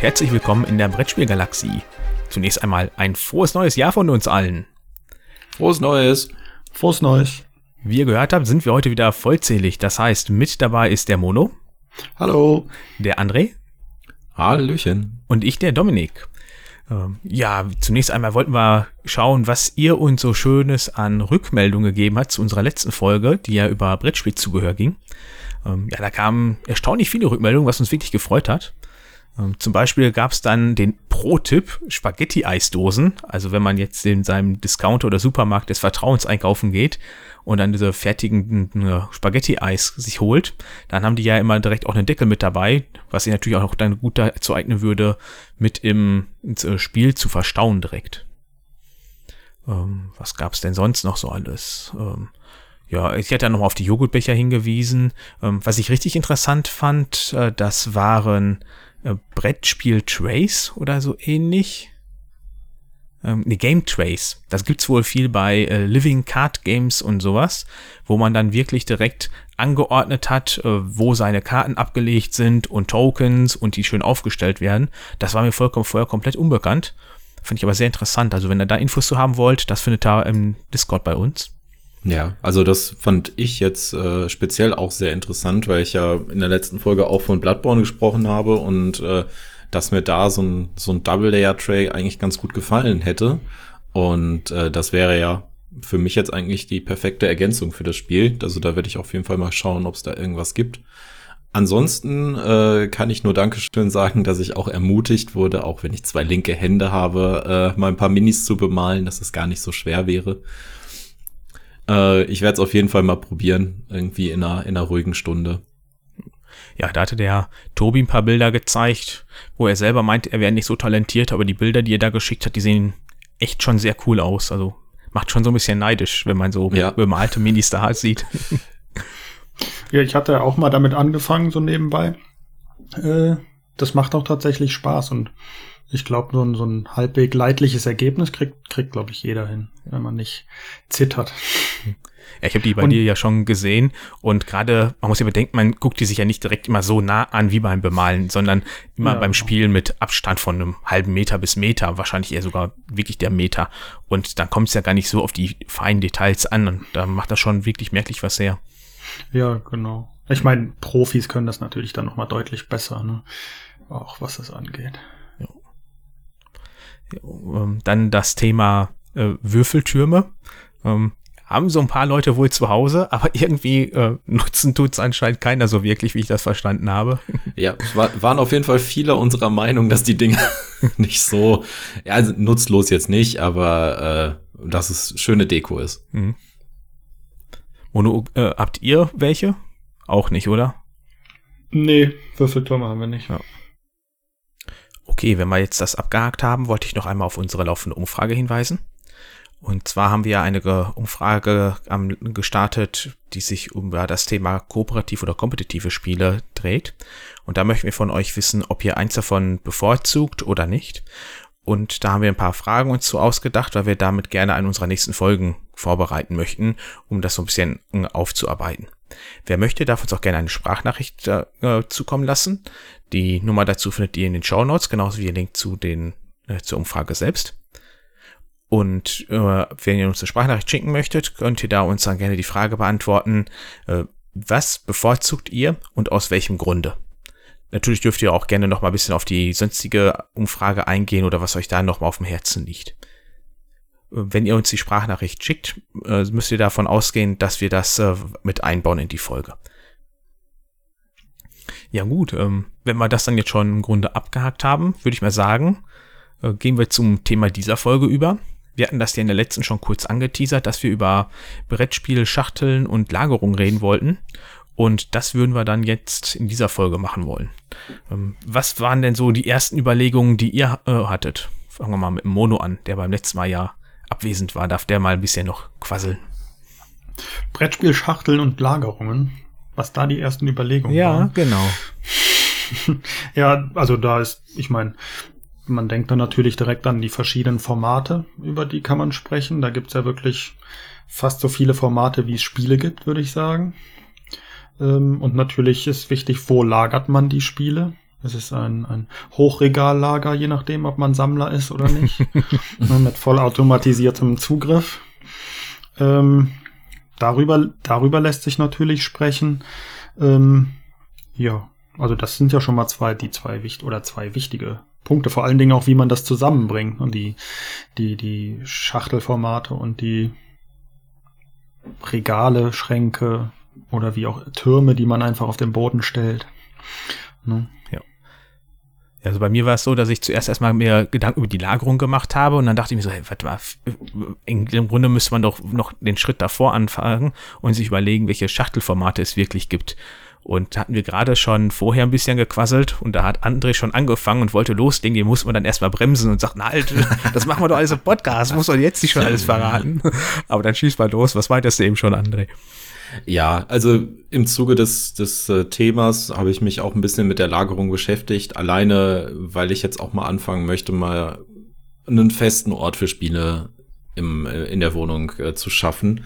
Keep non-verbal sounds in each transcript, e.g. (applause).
Und herzlich willkommen in der Brettspielgalaxie. Zunächst einmal ein frohes neues Jahr von uns allen. Frohes Neues. Frohes Neues. Wie ihr gehört habt, sind wir heute wieder vollzählig. Das heißt, mit dabei ist der Mono. Hallo. Der André. Hallöchen. Und ich, der Dominik. Ähm, ja, zunächst einmal wollten wir schauen, was ihr uns so Schönes an Rückmeldungen gegeben hat zu unserer letzten Folge, die ja über Brettspielzubehör ging. Ähm, ja, da kamen erstaunlich viele Rückmeldungen, was uns wirklich gefreut hat. Ähm, zum Beispiel gab es dann den Pro-Tipp Spaghetti-Eisdosen. Also wenn man jetzt in seinem Discounter oder Supermarkt des Vertrauens einkaufen geht und dann diese fertigen äh, Spaghetti-Eis sich holt, dann haben die ja immer direkt auch einen Deckel mit dabei, was sich natürlich auch dann gut dazu eignen würde, mit im äh, Spiel zu verstauen direkt. Ähm, was gab es denn sonst noch so alles? Ähm, ja, ich hätte ja nochmal auf die Joghurtbecher hingewiesen. Ähm, was ich richtig interessant fand, äh, das waren äh, Brettspiel-Trace oder so ähnlich. Ähm, ne, Game Trace. Das gibt's wohl viel bei äh, Living Card Games und sowas, wo man dann wirklich direkt angeordnet hat, äh, wo seine Karten abgelegt sind und Tokens und die schön aufgestellt werden. Das war mir vollkommen vorher komplett unbekannt. Finde ich aber sehr interessant. Also wenn ihr da Infos zu haben wollt, das findet ihr im Discord bei uns. Ja, also das fand ich jetzt äh, speziell auch sehr interessant, weil ich ja in der letzten Folge auch von Bloodborne gesprochen habe und äh, dass mir da so ein, so ein Double-Layer-Tray eigentlich ganz gut gefallen hätte. Und äh, das wäre ja für mich jetzt eigentlich die perfekte Ergänzung für das Spiel. Also da werde ich auf jeden Fall mal schauen, ob es da irgendwas gibt. Ansonsten äh, kann ich nur Dankeschön sagen, dass ich auch ermutigt wurde, auch wenn ich zwei linke Hände habe, äh, mal ein paar Minis zu bemalen, dass es gar nicht so schwer wäre. Äh, ich werde es auf jeden Fall mal probieren, irgendwie in einer, in einer ruhigen Stunde. Ja, da hatte der Tobi ein paar Bilder gezeigt, wo er selber meint, er wäre nicht so talentiert, aber die Bilder, die er da geschickt hat, die sehen echt schon sehr cool aus. Also macht schon so ein bisschen neidisch, wenn man so Ja. bemalte Minis da sieht. (laughs) Ja, ich hatte auch mal damit angefangen, so nebenbei. Äh, das macht auch tatsächlich Spaß und ich glaube, so ein, so ein halbweg leidliches Ergebnis kriegt, kriegt glaube ich, jeder hin, wenn man nicht zittert. Ja, ich habe die bei Und- dir ja schon gesehen und gerade, man muss ja bedenken, man guckt die sich ja nicht direkt immer so nah an wie beim Bemalen, sondern immer Ja, beim genau. Spielen mit Abstand von einem halben Meter bis Meter, wahrscheinlich eher sogar wirklich der Meter. Und dann kommt es ja gar nicht so auf die feinen Details an und da macht das schon wirklich merklich was her. Ja, genau. Ich meine, Profis können das natürlich dann noch mal deutlich besser, ne? Auch was das angeht. Ähm, Dann das Thema äh, Würfeltürme. Ähm, haben so ein paar Leute wohl zu Hause, (laughs) aber irgendwie äh, nutzen tut's anscheinend keiner so wirklich, wie ich das verstanden habe. (laughs) Ja, es war, waren auf jeden Fall viele unserer Meinung, dass die Dinge (laughs) nicht so, ja, also nutzlos jetzt nicht, aber äh, dass es schöne Deko ist. Mhm. Mono, äh, habt ihr welche? Auch nicht, oder? Nee, Würfeltürme haben wir nicht. Ja. Okay, wenn wir jetzt das abgehakt haben, wollte ich noch einmal auf unsere laufende Umfrage hinweisen. Und zwar haben wir eine Ge- Umfrage am- gestartet, die sich um das Thema kooperativ oder kompetitive Spiele dreht. Und da möchten wir von euch wissen, ob ihr eins davon bevorzugt oder nicht. Und da haben wir ein paar Fragen uns so ausgedacht, weil wir damit gerne an unserer nächsten Folgen vorbereiten möchten, um das so ein bisschen äh, aufzuarbeiten. Wer möchte, darf uns auch gerne eine Sprachnachricht äh, zukommen lassen. Die Nummer dazu findet ihr in den Show Notes, genauso wie den Link zu den, äh, zur Umfrage selbst. Und äh, wenn ihr uns eine Sprachnachricht schicken möchtet, könnt ihr da uns dann gerne die Frage beantworten, äh, was bevorzugt ihr und aus welchem Grunde? Natürlich dürft ihr auch gerne noch mal ein bisschen auf die sonstige Umfrage eingehen oder was euch da noch mal auf dem Herzen liegt. Wenn ihr uns die Sprachnachricht schickt, äh, müsst ihr davon ausgehen, dass wir das äh, mit einbauen in die Folge. Ja gut, ähm, wenn wir das dann jetzt schon im Grunde abgehakt haben, würde ich mal sagen, äh, gehen wir zum Thema dieser Folge über. Wir hatten das ja in der letzten schon kurz angeteasert, dass wir über Brettspiel, Schachteln und Lagerung reden wollten. Und das würden wir dann jetzt in dieser Folge machen wollen. Ähm, was waren denn so die ersten Überlegungen, die ihr äh, hattet? Fangen wir mal mit dem Mono an, der beim letzten Mal ja abwesend war. Darf der mal ein bisschen noch quasseln? Brettspiel, Schachteln und Lagerungen. Was da die ersten Überlegungen waren. genau. (laughs) Ja, also da ist, ich meine, man denkt dann natürlich direkt an die verschiedenen Formate, über die kann man sprechen. Da gibt's ja wirklich fast so viele Formate, wie es Spiele gibt, würde ich sagen. Ähm, Und natürlich ist wichtig, wo lagert man die Spiele. Es ist ein, ein Hochregallager, je nachdem, ob man Sammler ist oder nicht. (laughs) Ne, mit vollautomatisiertem Zugriff. Ähm, darüber, darüber lässt sich natürlich sprechen. Ähm, ja, also das sind ja schon mal zwei, die zwei wichtig oder zwei wichtige Punkte. Vor allen Dingen auch, wie man das zusammenbringt und die, die, die Schachtelformate und die Regale, Schränke oder wie auch Türme, die man einfach auf den Boden stellt. Ne? Ja. Also bei mir war es so, dass ich zuerst erstmal mir Gedanken über die Lagerung gemacht habe und dann dachte ich mir so, hey, warte mal, im Grunde müsste man doch noch den Schritt davor anfangen und sich überlegen, welche Schachtelformate es wirklich gibt. Und hatten wir gerade schon vorher ein bisschen gequasselt und da hat André schon angefangen und wollte loslegen. Den muss man dann erstmal bremsen und sagt, na halt, (laughs) das machen wir doch alles im Podcast, muss man jetzt nicht schon alles verraten. (laughs) Aber dann schieß mal los. Was meintest du eben schon, André? Ja, also im Zuge des, des äh, Themas habe ich mich auch ein bisschen mit der Lagerung beschäftigt. Alleine, weil ich jetzt auch mal anfangen möchte, mal einen festen Ort für Spiele im, äh, in der Wohnung äh, zu schaffen.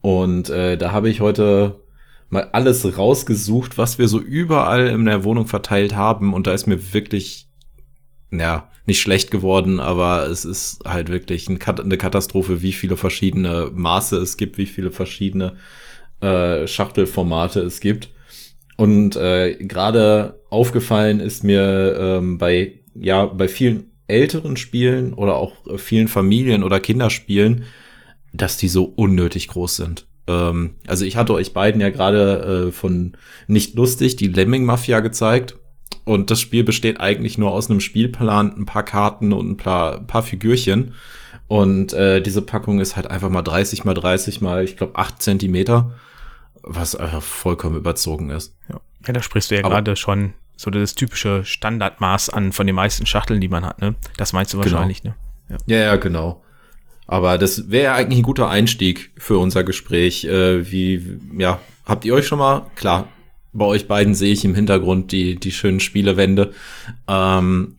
Und äh, da habe ich heute mal alles rausgesucht, was wir so überall in der Wohnung verteilt haben. Und da ist mir wirklich, ja, nicht schlecht geworden, aber es ist halt wirklich eine Katastrophe, wie viele verschiedene Maße es gibt, wie viele verschiedene äh, Schachtelformate es gibt. Und äh, gerade aufgefallen ist mir ähm, bei, ja, bei vielen älteren Spielen oder auch vielen Familien- oder Kinderspielen, dass die so unnötig groß sind. Ähm, also ich hatte euch beiden ja gerade äh, von nicht lustig die Lemming Mafia gezeigt. Und das Spiel besteht eigentlich nur aus einem Spielplan, ein paar Karten und ein paar, paar Figürchen. Und äh, diese Packung ist halt einfach mal 30 mal 30 mal, ich glaube, 8 Zentimeter, was einfach vollkommen überzogen ist. Ja, ja da sprichst du ja gerade schon so das typische Standardmaß an von den meisten Schachteln, die man hat, ne? Das meinst du genau. wahrscheinlich, genau. ne? Ja. ja, ja, genau. Aber das wäre eigentlich ein guter Einstieg für unser Gespräch. Äh, wie, ja, habt ihr euch schon mal, klar, bei euch beiden sehe ich im Hintergrund die, die schönen Spielewände. Ähm,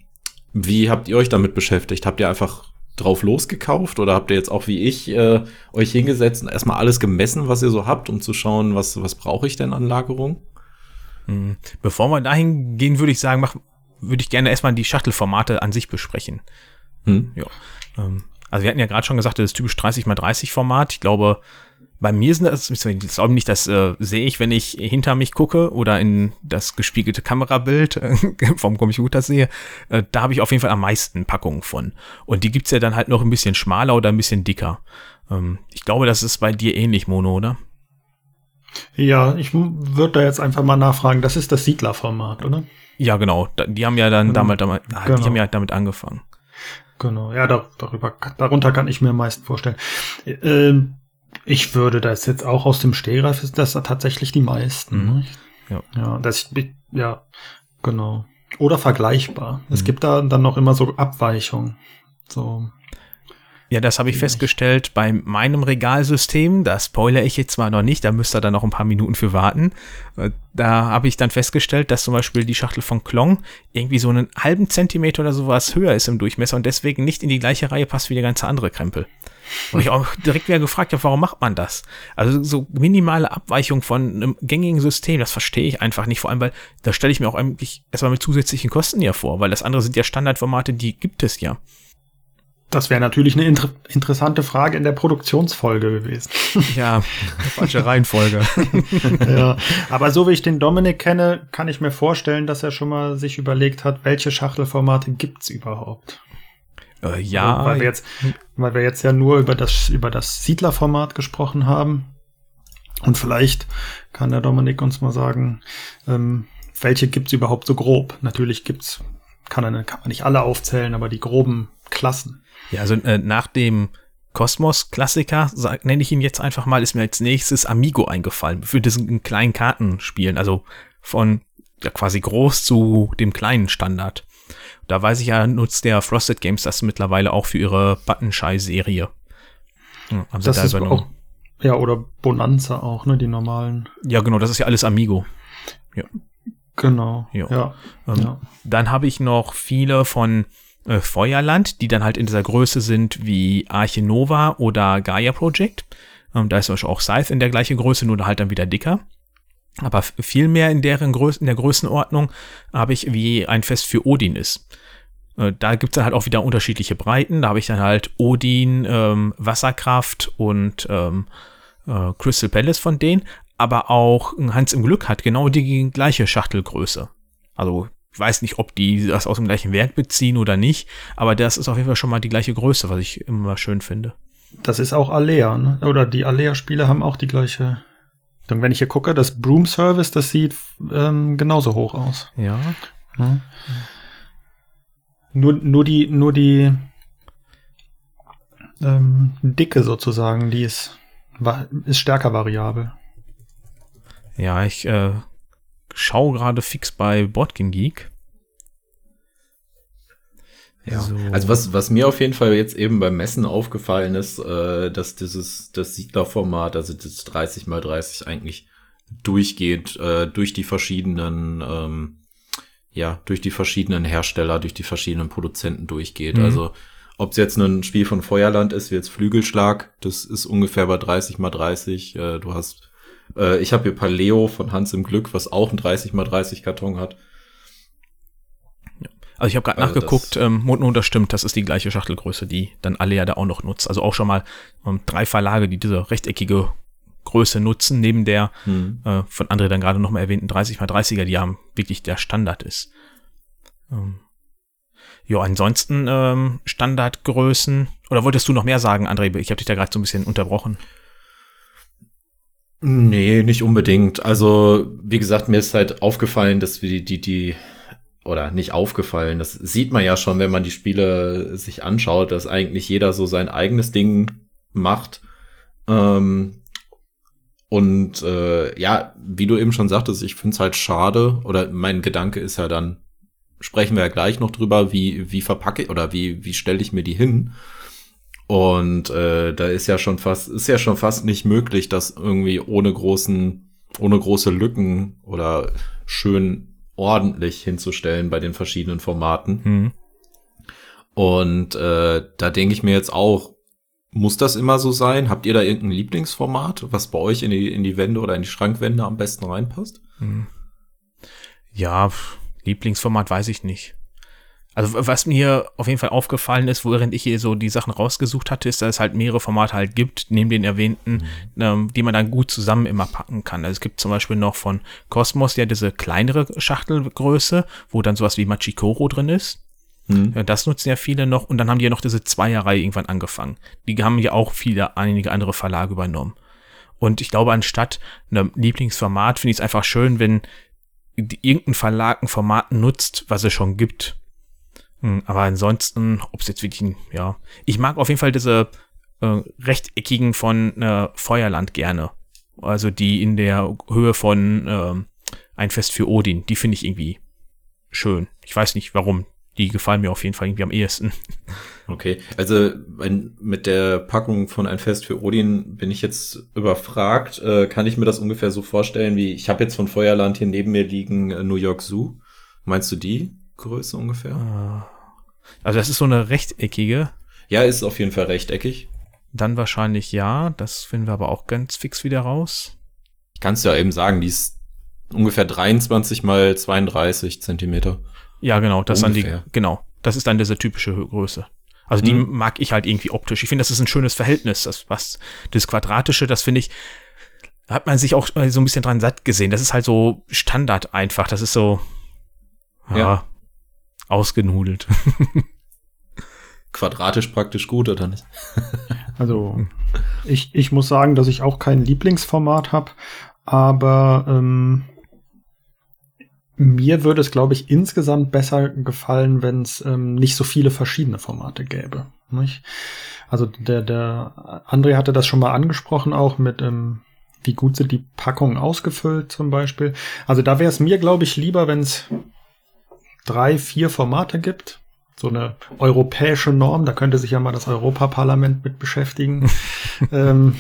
wie habt ihr euch damit beschäftigt? Habt ihr einfach drauf losgekauft oder habt ihr jetzt auch wie ich äh, euch hingesetzt und erstmal alles gemessen, was ihr so habt, um zu schauen, was, was brauche ich denn an Lagerung? Hm. Bevor wir dahin gehen, würde ich sagen, mach, würde ich gerne erstmal die Schachtelformate an sich besprechen. Hm. Ja. Ähm, also wir hatten ja gerade schon gesagt, das ist typisch 30 x 30 Format. Ich glaube, bei mir sind das, ich glaube nicht, das äh, sehe ich, wenn ich hinter mich gucke oder in das gespiegelte Kamerabild äh, (laughs) vom Computer sehe. Äh, da habe ich auf jeden Fall am meisten Packungen von. Und die gibt's ja dann halt noch ein bisschen schmaler oder ein bisschen dicker. Ähm, ich glaube, das ist bei dir ähnlich, Mono, oder? Ja, ich würde da jetzt einfach mal nachfragen. Das ist das Siedlerformat, oder? Ja, genau. Die haben ja dann genau. damals, damals genau. die haben ja damit angefangen. Genau, ja, da, darüber, darunter kann ich mir am meisten vorstellen. Äh, ich würde das jetzt auch aus dem Stehgreif ist das tatsächlich die meisten. Mhm. Ne? Ja. ja, das, ja, genau. Oder vergleichbar. Mhm. Es gibt da dann noch immer so Abweichungen. So. Ja, das habe ich festgestellt bei meinem Regalsystem. Da spoilere ich jetzt zwar noch nicht, da müsst ihr dann noch ein paar Minuten für warten. Äh, da habe ich dann festgestellt, dass zum Beispiel die Schachtel von Klong irgendwie so einen halben Zentimeter oder sowas höher ist im Durchmesser und deswegen nicht in die gleiche Reihe passt wie der ganze andere Krempel. Und ich auch direkt wieder gefragt habe, warum macht man das? Also so minimale Abweichung von einem gängigen System, das verstehe ich einfach nicht. Vor allem, weil da stelle ich mir auch eigentlich erstmal mit zusätzlichen Kosten ja vor, weil das andere sind ja Standardformate, die gibt es ja. Das wäre natürlich eine inter interessante Frage in der Produktionsfolge gewesen. (laughs) Ja, falsche Reihenfolge. (laughs) ja, aber so wie ich den Dominik kenne, kann ich mir vorstellen, dass er schon mal sich überlegt hat, welche Schachtelformate gibt's überhaupt. Äh, ja. Weil wir jetzt, weil wir jetzt ja nur über das, über das Siedlerformat gesprochen haben. Und vielleicht kann der Dominik uns mal sagen, ähm, welche gibt's überhaupt so grob? Natürlich gibt's, kann, kann man nicht alle aufzählen, aber die groben Klassen. Ja, also äh, nach dem Kosmos-Klassiker, nenne ich ihn jetzt einfach mal, ist mir als nächstes Amigo eingefallen. Für diesen kleinen Kartenspielen, also von ja, quasi groß zu dem kleinen Standard. Da weiß ich ja, nutzt der Frosted Games das mittlerweile auch für ihre Buttonschei-Serie. Ja, haben das da übernommen. Auch, ja, oder Bonanza auch, ne, die normalen. Ja, genau, das ist ja alles Amigo. Ja. Genau. Ja. ja. Ähm, ja. Dann habe ich noch viele von äh, Feuerland, die dann halt in dieser Größe sind wie Arche Nova oder Gaia Project. Ähm, da ist auch Scythe in der gleichen Größe, nur halt dann wieder dicker. Aber viel mehr in deren Größe, in der Größenordnung habe ich, wie ein Fest für Odin ist. Äh, da gibt es dann halt auch wieder unterschiedliche Breiten. Da habe ich dann halt Odin, ähm, Wasserkraft und ähm, äh, Crystal Palace von denen. Aber auch Hans im Glück hat genau die gleiche Schachtelgröße. Also ich weiß nicht, ob die das aus dem gleichen Werk beziehen oder nicht, aber das ist auf jeden Fall schon mal die gleiche Größe, was ich immer schön finde. Das ist auch Alea, ne? Oder die Alea-Spiele haben auch die gleiche. Dann, wenn ich hier gucke, das Broom Service, das sieht ähm, genauso hoch aus. Ja. Ne? Nur, nur die, nur die ähm, Dicke sozusagen, die ist, ist stärker variabel. Ja, ich äh, schaue gerade fix bei Boardgame Geek. Ja, so. also was, was mir auf jeden Fall jetzt eben beim Messen aufgefallen ist, äh, dass dieses, das Siedlerformat, also das 30 mal 30 eigentlich durchgeht, äh, durch die verschiedenen, ähm, ja, durch die verschiedenen Hersteller, durch die verschiedenen Produzenten durchgeht. Mhm. Also, ob es jetzt ein Spiel von Feuerland ist, wie jetzt Flügelschlag, das ist ungefähr bei 30 mal 30. Äh, du hast, äh, ich habe hier Paleo von Hans im Glück, was auch ein 30 mal 30 Karton hat. Also ich habe gerade also nachgeguckt, ähm, und das stimmt, das ist die gleiche Schachtelgröße, die dann alle ja da auch noch nutzt. Also auch schon mal ähm, drei Verlage, die diese rechteckige Größe nutzen, neben der hm. äh, von André dann gerade nochmal erwähnten 30x30er, die ja wirklich der Standard ist. Ähm, ja, ansonsten ähm, Standardgrößen. Oder wolltest du noch mehr sagen, André? Ich habe dich da gerade so ein bisschen unterbrochen. Nee, nicht unbedingt. Also, wie gesagt, mir ist halt aufgefallen, dass wir die, die, die oder nicht aufgefallen. Das sieht man ja schon, wenn man die Spiele sich anschaut, dass eigentlich jeder so sein eigenes Ding macht. Ähm, und äh, ja, wie du eben schon sagtest, ich finde es halt schade, oder mein Gedanke ist ja dann, sprechen wir ja gleich noch drüber, wie, wie verpacke ich oder wie, wie stelle ich mir die hin. Und äh, da ist ja schon fast, ist ja schon fast nicht möglich, das irgendwie ohne großen, ohne große Lücken oder schön ordentlich hinzustellen bei den verschiedenen Formaten. Mhm. Und äh, da denke ich mir jetzt auch, muss das immer so sein? Habt ihr da irgendein Lieblingsformat, was bei euch in die, in die Wände oder in die Schrankwände am besten reinpasst? Mhm. Ja, Lieblingsformat weiß ich nicht. Also was mir auf jeden Fall aufgefallen ist, während ich hier so die Sachen rausgesucht hatte, ist, dass es halt mehrere Formate halt gibt, neben den erwähnten, mhm. ähm, die man dann gut zusammen immer packen kann. Also es gibt zum Beispiel noch von Cosmos ja diese kleinere Schachtelgröße, wo dann sowas wie Machikoro drin ist. Mhm. Das nutzen ja viele noch und dann haben die ja noch diese Zweierreihe irgendwann angefangen. Die haben ja auch viele, einige andere Verlage übernommen. Und ich glaube, anstatt einem Lieblingsformat finde ich es einfach schön, wenn irgendein Verlag ein Format nutzt, was es schon gibt hm, aber ansonsten, ob es jetzt wirklich, ein, ja, ich mag auf jeden Fall diese äh, rechteckigen von äh, Feuerland gerne. Also die in der Höhe von äh, Ein Fest für Odin. Die finde ich irgendwie schön. Ich weiß nicht warum. Die gefallen mir auf jeden Fall irgendwie am ehesten. Okay, also ein, mit der Packung von Ein Fest für Odin bin ich jetzt überfragt. Äh, kann ich mir das ungefähr so vorstellen, wie ich habe jetzt von Feuerland hier neben mir liegen äh, New York Zoo. Meinst du die? Größe ungefähr? Ah. Also das ist so eine rechteckige. Ja, ist auf jeden Fall rechteckig. Dann wahrscheinlich ja. Das finden wir aber auch ganz fix wieder raus. Ich kann es ja eben sagen, die ist ungefähr 23 mal 32 Zentimeter. Ja, genau. Das ungefähr. dann die, genau. Das ist dann diese typische Größe. Also die hm. mag ich halt irgendwie optisch. Ich finde, das ist ein schönes Verhältnis. Das, was, das Quadratische, das finde ich, hat man sich auch so ein bisschen dran satt gesehen. Das ist halt so Standard einfach. Das ist so, ja, ja ausgenudelt. (laughs) Quadratisch praktisch gut, oder nicht? (laughs) also, ich, ich muss sagen, dass ich auch kein Lieblingsformat habe, aber ähm, mir würde es, glaube ich, insgesamt besser gefallen, wenn es ähm, nicht so viele verschiedene Formate gäbe. Nicht? Also der, der André hatte das schon mal angesprochen, auch mit ähm, wie gut sind die Packungen ausgefüllt zum Beispiel. Also da wäre es mir, glaube ich, lieber, wenn es drei, vier Formate gibt. So eine europäische Norm, da könnte sich ja mal das Europaparlament mit beschäftigen. (laughs) ähm,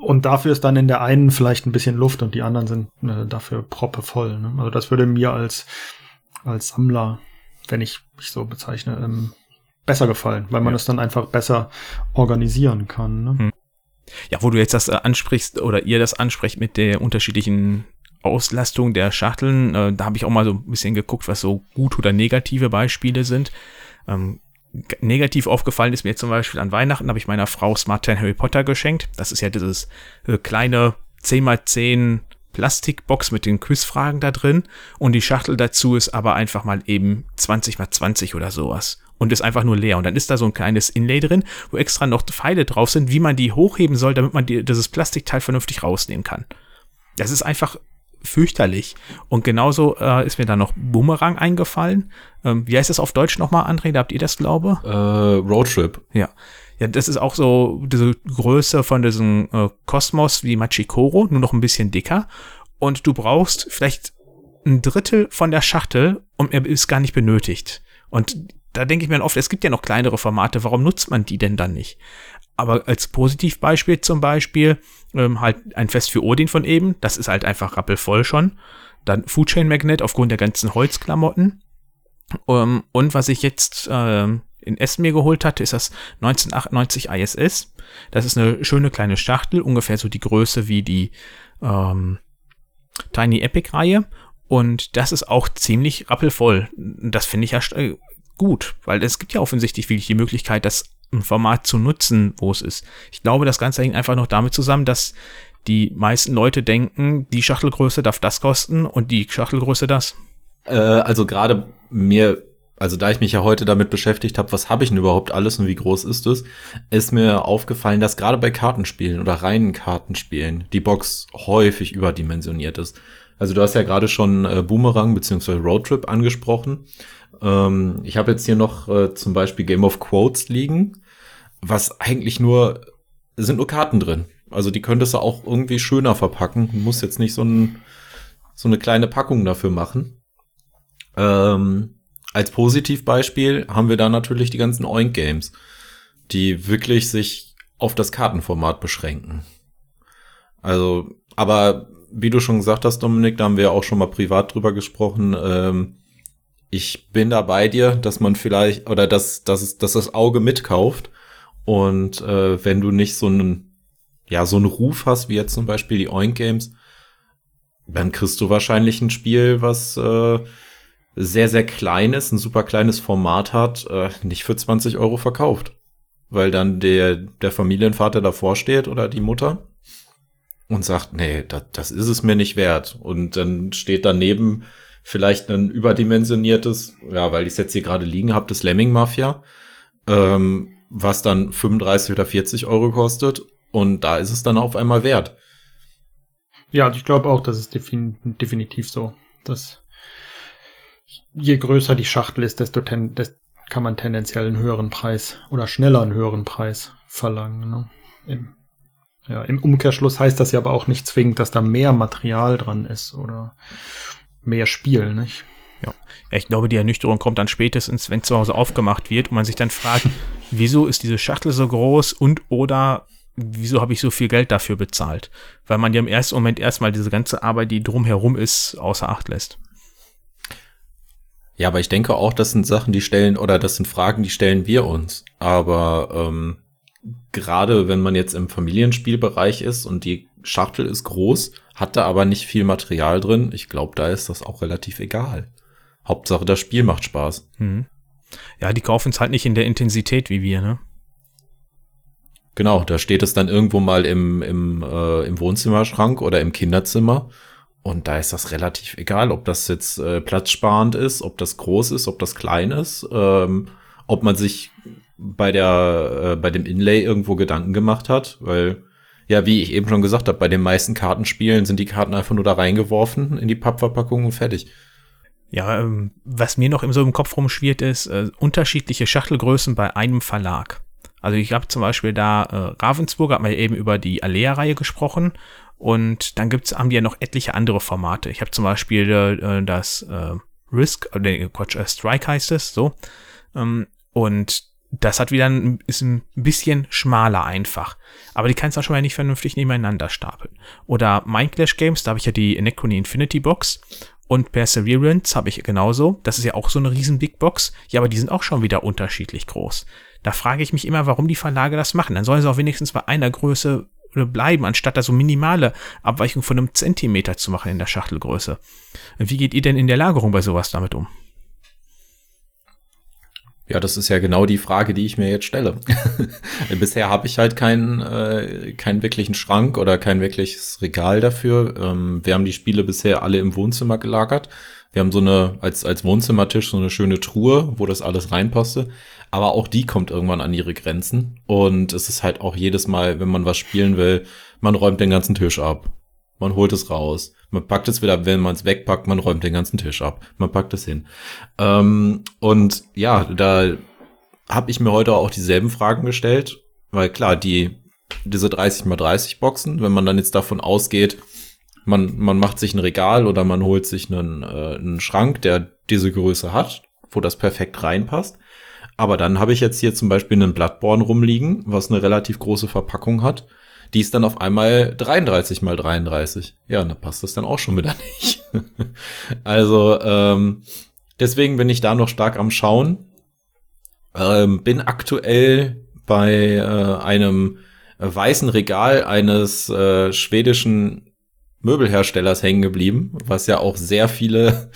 und dafür ist dann in der einen vielleicht ein bisschen Luft und die anderen sind äh, dafür proppevoll. Ne? Also das würde mir als, als Sammler, wenn ich mich so bezeichne, ähm, besser gefallen, weil man es dann einfach besser organisieren kann. Ne? Hm. Ja, wo du jetzt das äh, ansprichst oder ihr das ansprecht mit der unterschiedlichen Auslastung der Schachteln, äh, da habe ich auch mal so ein bisschen geguckt, was so gute oder negative Beispiele sind. Ähm, negativ aufgefallen ist mir zum Beispiel an Weihnachten, habe ich meiner Frau Smart 10 Harry Potter geschenkt. Das ist ja dieses äh, kleine 10x10 Plastikbox mit den Quizfragen da drin und die Schachtel dazu ist aber einfach mal eben 20 x 20 oder sowas und ist einfach nur leer. Und dann ist da so ein kleines Inlay drin, wo extra noch Pfeile drauf sind, wie man die hochheben soll, damit man die, dieses Plastikteil vernünftig rausnehmen kann. Das ist einfach fürchterlich. Und genauso äh, ist mir da noch Boomerang eingefallen. Ähm, wie heißt das auf Deutsch nochmal, André? Da habt ihr das, glaube? Äh, Roadtrip. Ja. Ja, das ist auch so diese Größe von diesem äh, Kosmos wie Machikoro, nur noch ein bisschen dicker. Und du brauchst vielleicht ein Drittel von der Schachtel und er ist gar nicht benötigt. Und da denke ich mir oft, es gibt ja noch kleinere Formate, warum nutzt man die denn dann nicht? Aber als Positivbeispiel zum Beispiel, ähm, halt ein Fest für Odin von eben, das ist halt einfach rappelvoll schon. Dann Food Chain Magnet aufgrund der ganzen Holzklamotten. Ähm, und was ich jetzt ähm, in Essen mir geholt hatte, ist das 1998 ISS. Das ist eine schöne kleine Schachtel, ungefähr so die Größe wie die ähm, Tiny Epic Reihe. Und das ist auch ziemlich rappelvoll. Das finde ich ja äh, gut, weil es gibt ja offensichtlich wirklich die Möglichkeit, das Format zu nutzen, wo es ist. Ich glaube, das Ganze hängt einfach noch damit zusammen, dass die meisten Leute denken, die Schachtelgröße darf das kosten und die Schachtelgröße das. Äh, also gerade mir, also da ich mich ja heute damit beschäftigt habe, was habe ich denn überhaupt alles und wie groß ist es, ist mir aufgefallen, dass gerade bei Kartenspielen oder reinen Kartenspielen die Box häufig überdimensioniert ist. Also du hast ja gerade schon äh, Boomerang beziehungsweise Roadtrip angesprochen. Ähm, ich habe jetzt hier noch äh, zum Beispiel Game of Quotes liegen, was eigentlich nur, sind nur Karten drin. Also die könntest du auch irgendwie schöner verpacken. Du musst jetzt nicht so, ein, so eine kleine Packung dafür machen. Ähm, als Positivbeispiel haben wir da natürlich die ganzen Oink Games, die wirklich sich auf das Kartenformat beschränken. Also, aber wie du schon gesagt hast, Dominik, da haben wir auch schon mal privat drüber gesprochen. Ähm, ich bin da bei dir, dass man vielleicht oder dass, dass, dass das Auge mitkauft. Und äh, wenn du nicht so einen, ja, so einen Ruf hast, wie jetzt zum Beispiel die Oink Games, dann kriegst du wahrscheinlich ein Spiel, was äh, sehr, sehr klein ist, ein super kleines Format hat, äh, nicht für 20 Euro verkauft. Weil dann der, der Familienvater davor steht oder die Mutter und sagt, nee, das, das ist es mir nicht wert. Und dann steht daneben vielleicht ein überdimensioniertes, ja, weil ich es jetzt hier gerade liegen habe, das Lemming Mafia, ähm, was dann 35 oder 40 Euro kostet. Und da ist es dann auf einmal wert. Ja, ich glaube auch, das ist defin definitiv so. Dass je größer die Schachtel ist, desto, ten desto kann man tendenziell einen höheren Preis oder schneller einen höheren Preis verlangen. Ne? Im, ja, Im Umkehrschluss heißt das ja aber auch nicht zwingend, dass da mehr Material dran ist oder mehr Spiel, nicht? Ja. ja, ich glaube, die Ernüchterung kommt dann spätestens, wenn zu Hause aufgemacht wird und man sich dann fragt, wieso ist diese Schachtel so groß und oder wieso habe ich so viel Geld dafür bezahlt? Weil man ja im ersten Moment erstmal diese ganze Arbeit, die drumherum ist, außer Acht lässt. Ja, aber ich denke auch, das sind Sachen, die stellen, oder das sind Fragen, die stellen wir uns. Aber ähm, gerade wenn man jetzt im Familienspielbereich ist und die Schachtel ist groß, hat da aber nicht viel Material drin. Ich glaube, da ist das auch relativ egal. Hauptsache, das Spiel macht Spaß. Mhm. Ja, die kaufen es halt nicht in der Intensität wie wir, ne? Genau, da steht es dann irgendwo mal im, im, äh, im Wohnzimmerschrank oder im Kinderzimmer. Und da ist das relativ egal, ob das jetzt äh, platzsparend ist, ob das groß ist, ob das klein ist, ähm, ob man sich bei der, äh, bei dem Inlay irgendwo Gedanken gemacht hat, weil ja, wie ich eben schon gesagt habe, bei den meisten Kartenspielen sind die Karten einfach nur da reingeworfen in die Pappverpackung und fertig. Ja, ähm, was mir noch so im Kopf rumschwirrt, ist äh, unterschiedliche Schachtelgrößen bei einem Verlag. Also ich habe zum Beispiel da äh, Ravensburg, hat man eben über die Alea-Reihe gesprochen und dann gibt's, haben die ja noch etliche andere Formate. Ich habe zum Beispiel äh, das äh, Risk, äh, nee, Quatsch, äh, Strike heißt es, so. Ähm, und das hat wieder ein, ist ein bisschen schmaler einfach. Aber die kannst du auch schon mal nicht vernünftig nebeneinander stapeln. Oder Mindclash Games, da habe ich ja die Anachrony Infinity Box. Und Perseverance habe ich genauso. Das ist ja auch so eine riesen Big Box. Ja, aber die sind auch schon wieder unterschiedlich groß. Da frage ich mich immer, warum die Verlage das machen. Dann sollen sie auch wenigstens bei einer Größe bleiben, anstatt da so minimale Abweichungen von einem Zentimeter zu machen in der Schachtelgröße. Wie geht ihr denn in der Lagerung bei sowas damit um? Ja, das ist ja genau die Frage, die ich mir jetzt stelle. (laughs) Bisher habe ich halt keinen, äh, keinen wirklichen Schrank oder kein wirkliches Regal dafür. Ähm, wir haben die Spiele bisher alle im Wohnzimmer gelagert. Wir haben so eine, als, als Wohnzimmertisch so eine schöne Truhe, wo das alles reinpasste. Aber auch die kommt irgendwann an ihre Grenzen. Und es ist halt auch jedes Mal, wenn man was spielen will, man räumt den ganzen Tisch ab. Man holt es raus. Man packt es wieder, wenn man es wegpackt, man räumt den ganzen Tisch ab. Man packt es hin. Ähm, und ja, da habe ich mir heute auch dieselben Fragen gestellt, weil klar, die diese 30 mal 30 Boxen, wenn man dann jetzt davon ausgeht, man, man macht sich ein Regal oder man holt sich einen, äh, einen Schrank, der diese Größe hat, wo das perfekt reinpasst. Aber dann habe ich jetzt hier zum Beispiel einen Bloodborne rumliegen, was eine relativ große Verpackung hat die ist dann auf einmal 33 mal 33. Ja, da passt das dann auch schon wieder (laughs) nicht. also, ähm, deswegen bin ich da noch stark am Schauen. Ähm, bin aktuell bei äh, einem weißen Regal eines äh, schwedischen Möbelherstellers hängen geblieben, was ja auch sehr viele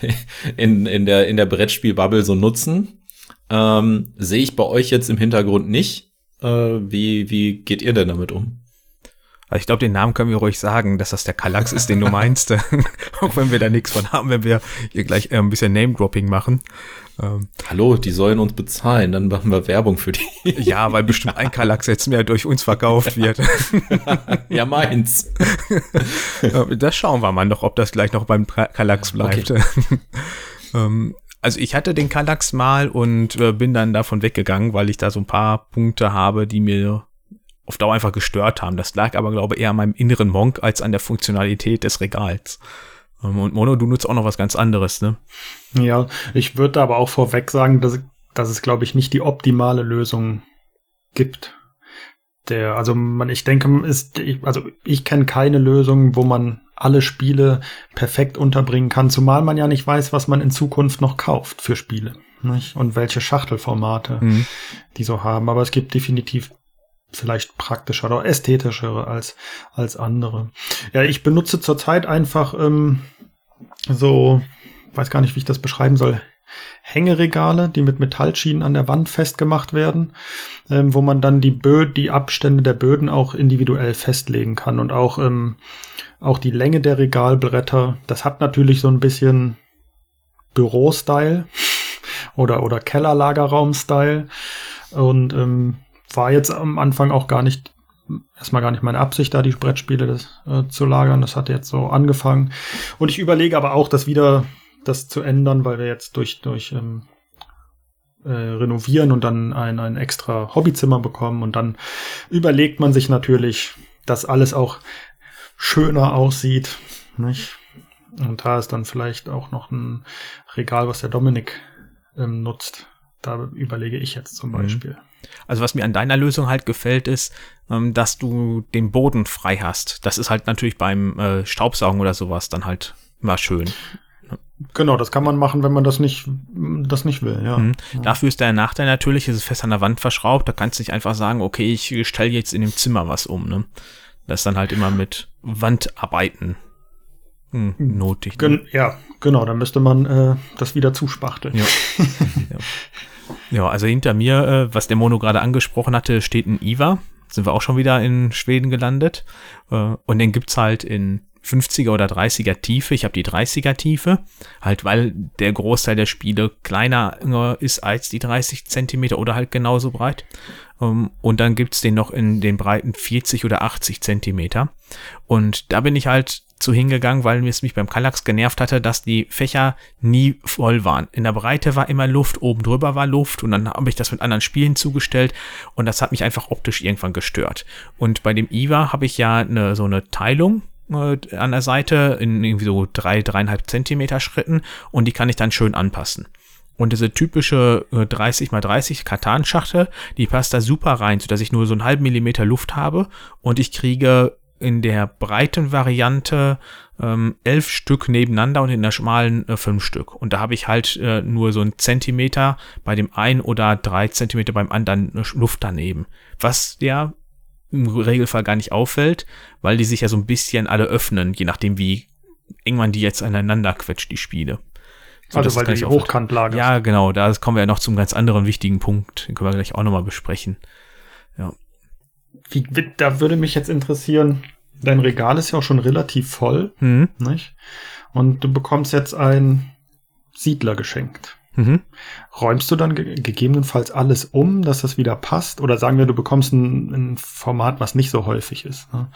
(laughs) in, in der, in der Brettspielbubble so nutzen. Ähm, Sehe ich bei euch jetzt im Hintergrund nicht. Äh, wie, wie geht ihr denn damit um? Also ich glaube, den Namen können wir ruhig sagen, dass das der Kalax ist, den du meinst. (laughs) (laughs) Auch wenn wir da nichts von haben, wenn wir hier gleich äh, ein bisschen Name-Dropping machen. Ähm, Hallo, die sollen uns bezahlen, dann machen wir Werbung für die. ja, weil bestimmt ein Kalax jetzt mehr durch uns verkauft wird. (laughs) ja, meins. das schauen wir mal noch, ob das gleich noch beim Kalax bleibt. Okay. ähm, also ich hatte den Kallax mal und äh, bin dann davon weggegangen, weil ich da so ein paar Punkte habe, die mir auf Dauer einfach gestört haben. Das lag aber, glaube ich, eher an meinem inneren Monk als an der Funktionalität des Regals. Ähm, und Mono, du nutzt auch noch was ganz anderes, ne? Ja, ich würde aber auch vorweg sagen, dass, dass es, glaube ich, nicht die optimale Lösung gibt. Der, also man, ich denke, ist, also ich kenne keine Lösung, wo man alle Spiele perfekt unterbringen kann, zumal man ja nicht weiß, was man in Zukunft noch kauft für Spiele. Nicht? Und welche Schachtelformate mhm. die so haben. Aber es gibt definitiv vielleicht praktischer oder ästhetischere als, als andere. Ja, ich benutze zurzeit einfach ähm, so, weiß gar nicht, wie ich das beschreiben soll, Hängeregale, die mit Metallschienen an der Wand festgemacht werden, ähm, wo man dann die Böden, die Abstände der Böden auch individuell festlegen kann und auch ähm, auch die Länge der Regalbretter. Das hat natürlich so ein bisschen Büro-Style (laughs) oder oder Kellerlagerraum-Style und ähm, war jetzt am Anfang auch gar nicht erstmal gar nicht meine Absicht, da die Brettspiele das, äh, zu lagern. Das hat jetzt so angefangen. Und ich überlege aber auch, das wieder das zu ändern, weil wir jetzt durch, durch ähm, äh, renovieren und dann ein, ein extra Hobbyzimmer bekommen. Und dann überlegt man sich natürlich, dass alles auch schöner aussieht. Nicht? Und da ist dann vielleicht auch noch ein Regal, was der Dominik ähm, nutzt. Da überlege ich jetzt zum mhm. Beispiel. Also was mir an deiner Lösung halt gefällt, ist, ähm, dass du den Boden frei hast. Das ist halt natürlich beim äh, Staubsaugen oder sowas dann halt immer schön. Genau, das kann man machen, wenn man das nicht, das nicht will, ja. Mhm. Dafür ist der Nachteil natürlich, ist es fest an der Wand verschraubt, da kannst du nicht einfach sagen, okay, ich stelle jetzt in dem Zimmer was um, ne? Das ist dann halt immer mit Wandarbeiten hm, notig. Ne? ja, genau, dann müsste man äh, das wieder zuspachteln. Ja. (laughs) ja. ja. also hinter mir, äh, was der Mono gerade angesprochen hatte, steht ein IVA. Sind wir auch schon wieder in Schweden gelandet. Äh, und den gibt's halt in 50er oder 30er Tiefe. Ich habe die 30er Tiefe, halt weil der Großteil der Spiele kleiner ist als die 30 Zentimeter oder halt genauso breit. Ähm, und dann gibt's den noch in den Breiten 40 oder 80 Zentimeter. Und da bin ich halt zu hingegangen, weil es mich beim Kallax genervt hatte, dass die Fächer nie voll waren. In der Breite war immer Luft, oben drüber war Luft und dann habe ich das mit anderen Spielen zugestellt und das hat mich einfach optisch irgendwann gestört. Und bei dem IVA habe ich ja eine, so eine Teilung, äh, an der Seite in irgendwie so drei, dreieinhalb Zentimeter Schritten und die kann ich dann schön anpassen. Und diese typische 30 x 30 Katan-Schachtel, die passt da super rein, sodass ich nur so einen halben Millimeter Luft habe und ich kriege in der breiten Variante ähm, elf Stück nebeneinander und in der schmalen äh, fünf Stück. Und da habe ich halt äh, nur so einen Zentimeter bei dem einen oder drei Zentimeter beim anderen äh, Luft daneben. Was ja im Regelfall gar nicht auffällt, weil die sich ja so ein bisschen alle öffnen, je nachdem wie eng man die jetzt aneinander quetscht, die Spiele. So, also weil die hochkant lagerst. Ja, genau, da kommen wir ja noch zum ganz anderen wichtigen Punkt, den können wir gleich auch nochmal besprechen. Ja. Wie, da würde mich jetzt interessieren, dein Regal ist ja auch schon relativ voll, mhm. nicht? Und du bekommst jetzt ein Siedler geschenkt. Mhm. Räumst du dann ge gegebenenfalls alles um, dass das wieder passt? Oder sagen wir, du bekommst ein, ein Format, was nicht so häufig ist. Ne?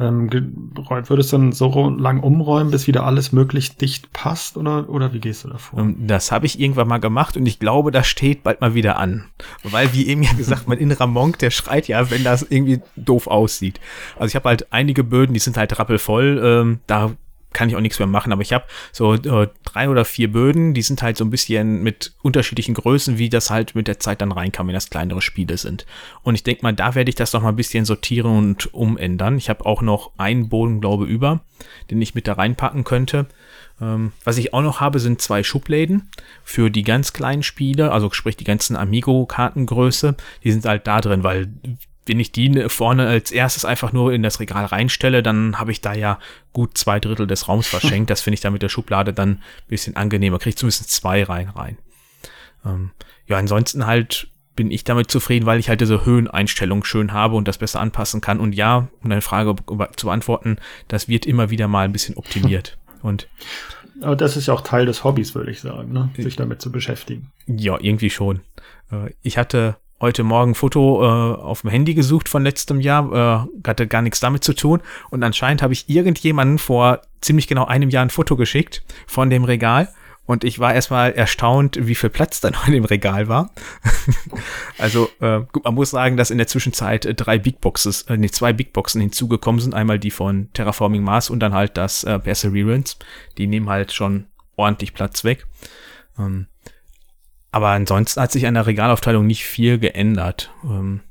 Ähm, würdest du dann so lang umräumen, bis wieder alles möglichst dicht passt? Oder, oder wie gehst du davor? Ähm, das habe ich irgendwann mal gemacht und ich glaube, das steht bald mal wieder an. Weil, wie eben ja (laughs) gesagt, mein innerer Monk, der schreit ja, wenn das irgendwie doof aussieht. Also ich habe halt einige Böden, die sind halt rappelvoll. Ähm, da kann ich auch nichts mehr machen. Aber ich habe so äh, drei oder vier Böden, die sind halt so ein bisschen mit unterschiedlichen Größen, wie das halt mit der Zeit dann reinkam, wenn das kleinere Spiele sind. Und ich denke mal, da werde ich das noch mal ein bisschen sortieren und umändern. Ich habe auch noch einen Boden, glaube über, den ich mit da reinpacken könnte. Ähm, was ich auch noch habe, sind zwei Schubläden für die ganz kleinen Spiele, also sprich die ganzen Amigo-Kartengröße. Die sind halt da drin, weil wenn ich die vorne als erstes einfach nur in das Regal reinstelle, dann habe ich da ja gut zwei Drittel des Raums (laughs) verschenkt. Das finde ich da mit der Schublade dann ein bisschen angenehmer. Kriege ich zumindest zwei rein rein. Ähm, ja, ansonsten halt bin ich damit zufrieden, weil ich halt diese Höheneinstellung schön habe und das besser anpassen kann. Und ja, um deine Frage zu beantworten, das wird immer wieder mal ein bisschen optimiert. (laughs) Und aber das ist ja auch Teil des Hobbys, würde ich sagen, ne? sich damit zu beschäftigen. Ja, irgendwie schon. Äh, ich hatte heute Morgen Foto äh, auf dem Handy gesucht von letztem Jahr, äh, hatte gar nichts damit zu tun. Und anscheinend habe ich irgendjemanden vor ziemlich genau einem Jahr ein Foto geschickt von dem Regal. Und ich war erstmal erstaunt, wie viel Platz da (laughs) noch in dem Regal war. (laughs) also äh, gut, man muss sagen, dass in der Zwischenzeit äh, drei Big Boxes, äh, nee, zwei Big Boxen hinzugekommen sind. Einmal die von Terraforming Mars und dann halt das äh, Perseverance. Die nehmen halt schon ordentlich Platz weg. Ähm, aber ansonsten hat sich an der Regalaufteilung nicht viel geändert. Ähm,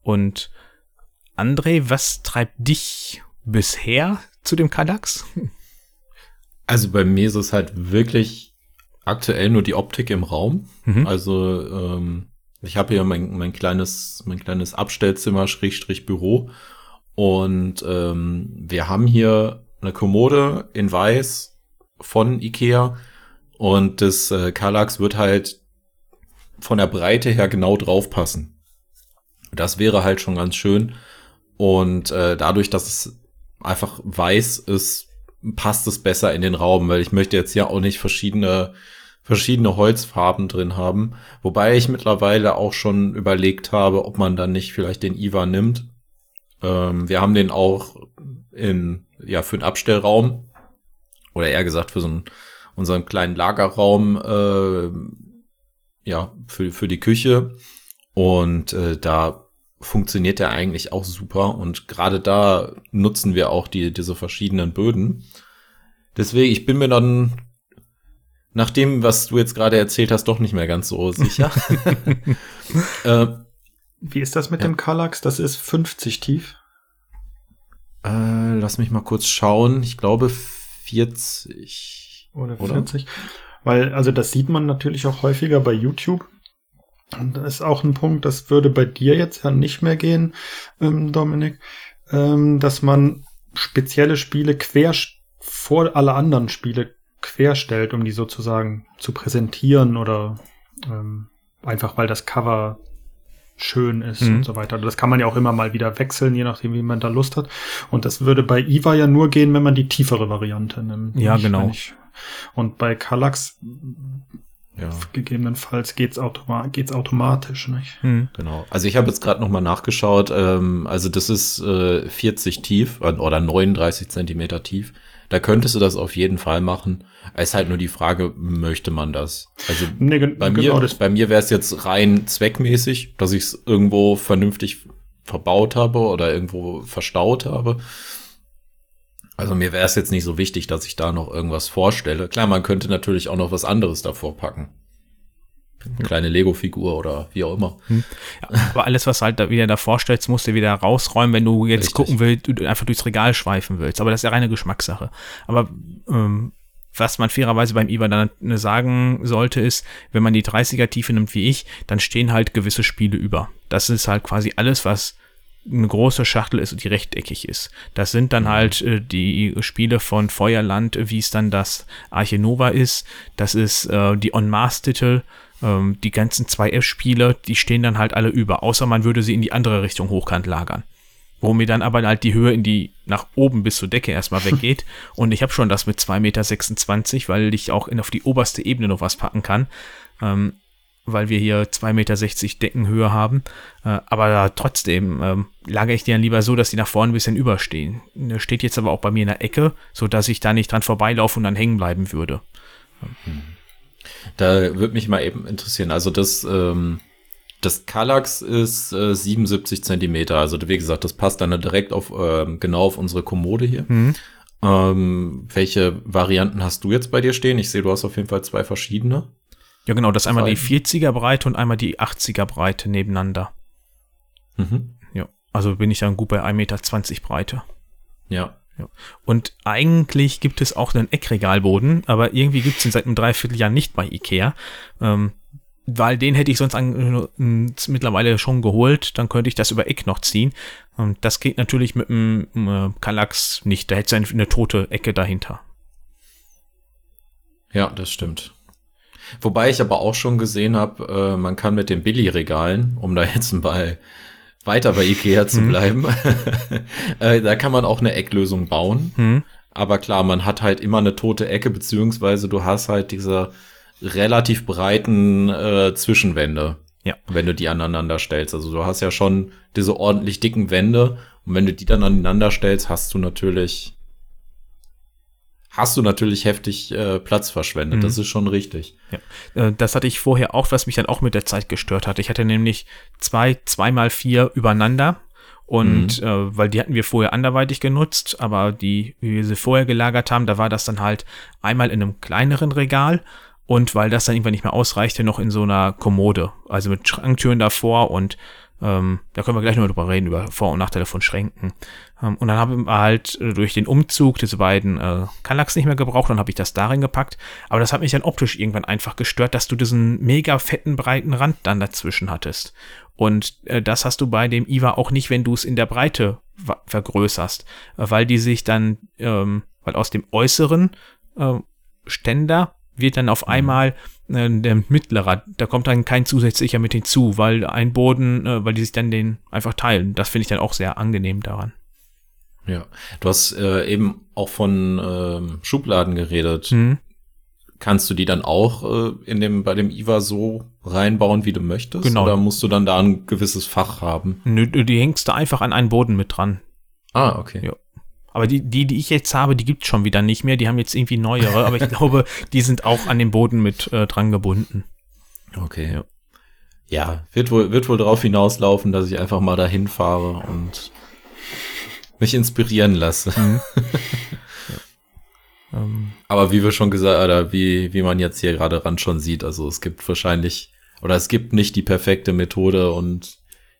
und André, was treibt dich bisher zu dem Kallax? Also bei mir ist es halt wirklich aktuell nur die Optik im Raum. Mhm. Also ähm, ich habe hier mein, mein kleines mein kleines Abstellzimmer Schrägstrich Büro und ähm, wir haben hier eine Kommode in Weiß von Ikea und das äh, Kallax wird halt von der Breite her genau drauf passen. Das wäre halt schon ganz schön. Und äh, dadurch, dass es einfach weiß ist, passt es besser in den Raum, weil ich möchte jetzt ja auch nicht verschiedene verschiedene Holzfarben drin haben. Wobei ich mittlerweile auch schon überlegt habe, ob man dann nicht vielleicht den Iva nimmt. Ähm, wir haben den auch in, ja, für einen Abstellraum. Oder eher gesagt für so einen, unseren kleinen Lagerraum äh, ja, für, für die Küche. Und äh, da funktioniert der eigentlich auch super. Und gerade da nutzen wir auch die, diese verschiedenen Böden. Deswegen, ich bin mir dann nach dem, was du jetzt gerade erzählt hast, doch nicht mehr ganz so sicher. (laughs) (laughs) äh, Wie ist das mit ja. dem Kallax? Das ist 50 tief. Äh, lass mich mal kurz schauen. Ich glaube 40. Oder 40. Oder? Weil, also das sieht man natürlich auch häufiger bei YouTube. Und das ist auch ein Punkt, das würde bei dir jetzt ja nicht mehr gehen, ähm, Dominik, ähm, dass man spezielle Spiele quer vor alle anderen Spiele querstellt, um die sozusagen zu präsentieren oder ähm, einfach weil das Cover schön ist mhm. und so weiter. Das kann man ja auch immer mal wieder wechseln, je nachdem, wie man da Lust hat. Und das würde bei Iva ja nur gehen, wenn man die tiefere Variante nimmt. Ja, genau. Ich, und bei Kallax ja. gegebenenfalls geht's, automa geht's automatisch, nicht? Hm. Genau. Also ich habe jetzt gerade noch mal nachgeschaut. Ähm, also das ist äh, 40 tief oder 39 Zentimeter tief. Da könntest du das auf jeden Fall machen. Es ist halt nur die Frage, möchte man das? Also nee, bei genau mir, bei mir wäre es jetzt rein zweckmäßig, dass ich es irgendwo vernünftig verbaut habe oder irgendwo verstaut habe. Also mir wäre es jetzt nicht so wichtig, dass ich da noch irgendwas vorstelle. Klar, man könnte natürlich auch noch was anderes davor packen. Eine kleine Lego-Figur oder wie auch immer. Hm. Ja, aber alles, was halt da wieder da vorstellst, musst du wieder rausräumen, wenn du jetzt Richtig. gucken willst, du einfach durchs Regal schweifen willst. Aber das ist ja reine Geschmackssache. Aber ähm, was man fairerweise beim IWA dann sagen sollte, ist, wenn man die 30er Tiefe nimmt wie ich, dann stehen halt gewisse Spiele über. Das ist halt quasi alles, was eine große Schachtel ist, die rechteckig ist. Das sind dann halt äh, die Spiele von Feuerland, wie es dann das Arche Nova ist. Das ist äh, die On-Mars-Titel. Ähm, die ganzen 2F-Spiele, die stehen dann halt alle über, außer man würde sie in die andere Richtung hochkant lagern. Wo mir dann aber halt die Höhe in die nach oben bis zur Decke erstmal weggeht. (laughs) Und ich habe schon das mit 2,26 Meter, weil ich auch in, auf die oberste Ebene noch was packen kann. Ähm, weil wir hier 2,60 Meter Deckenhöhe haben. Äh, aber trotzdem ähm, lagere ich die dann lieber so, dass die nach vorne ein bisschen überstehen. Das steht jetzt aber auch bei mir in der Ecke, sodass ich da nicht dran vorbeilaufe und dann hängen bleiben würde. Da würde mich mal eben interessieren. Also das, ähm, das Kallax ist äh, 77 Zentimeter. Also wie gesagt, das passt dann direkt auf äh, genau auf unsere Kommode hier. Mhm. Ähm, welche Varianten hast du jetzt bei dir stehen? Ich sehe, du hast auf jeden Fall zwei verschiedene. Ja, genau, das ist einmal die 40er Breite und einmal die 80er Breite nebeneinander. Mhm. Ja, also bin ich dann gut bei 1,20 Meter Breite. Ja. ja. Und eigentlich gibt es auch einen Eckregalboden, aber irgendwie gibt es den seit einem Dreivierteljahr nicht bei Ikea. Ähm, weil den hätte ich sonst an, äh, mittlerweile schon geholt, dann könnte ich das über Eck noch ziehen. Und das geht natürlich mit dem äh, Kallax nicht. Da hätte es eine tote Ecke dahinter. Ja, das stimmt. Wobei ich aber auch schon gesehen habe, äh, man kann mit den Billy-Regalen, um da jetzt mal weiter bei Ikea zu mhm. bleiben, (laughs) äh, da kann man auch eine Ecklösung bauen. Mhm. Aber klar, man hat halt immer eine tote Ecke, beziehungsweise du hast halt diese relativ breiten äh, Zwischenwände. Ja. Wenn du die aneinander stellst. Also du hast ja schon diese ordentlich dicken Wände und wenn du die dann aneinander stellst, hast du natürlich hast du natürlich heftig äh, Platz verschwendet. Mhm. Das ist schon richtig. Ja. Äh, das hatte ich vorher auch, was mich dann auch mit der Zeit gestört hat. Ich hatte nämlich zwei, zweimal vier übereinander. Und mhm. äh, weil die hatten wir vorher anderweitig genutzt, aber die, wie wir sie vorher gelagert haben, da war das dann halt einmal in einem kleineren Regal und weil das dann irgendwann nicht mehr ausreichte, noch in so einer Kommode. Also mit Schranktüren davor und ähm, da können wir gleich noch drüber reden, über Vor- und Nachteile von Schränken. Ähm, und dann haben wir halt äh, durch den Umzug diese beiden äh, Kallax nicht mehr gebraucht, dann habe ich das darin gepackt. Aber das hat mich dann optisch irgendwann einfach gestört, dass du diesen mega fetten, breiten Rand dann dazwischen hattest. Und äh, das hast du bei dem IWA auch nicht, wenn du es in der Breite vergrößerst, weil die sich dann, ähm, weil aus dem äußeren äh, Ständer wird dann auf mhm. einmal äh, der mittlerer, da kommt dann kein zusätzlicher mit hinzu, weil ein Boden, äh, weil die sich dann den einfach teilen. Das finde ich dann auch sehr angenehm daran. Ja, du hast äh, eben auch von äh, Schubladen geredet. Mhm. Kannst du die dann auch äh, in dem, bei dem IWA so reinbauen, wie du möchtest? Genau. Oder musst du dann da ein gewisses Fach haben? Nö, die hängst du einfach an einen Boden mit dran. Ah, okay. Ja. Aber die, die, die ich jetzt habe, die gibt's schon wieder nicht mehr. Die haben jetzt irgendwie neuere, aber ich (laughs) glaube, die sind auch an den Boden mit äh, dran gebunden. Okay. Ja. ja, wird wohl, wird wohl darauf hinauslaufen, dass ich einfach mal dahin fahre und mich inspirieren lasse. Mhm. (laughs) ja. ähm. Aber wie wir schon gesagt, oder wie, wie man jetzt hier gerade ran schon sieht, also es gibt wahrscheinlich, oder es gibt nicht die perfekte Methode und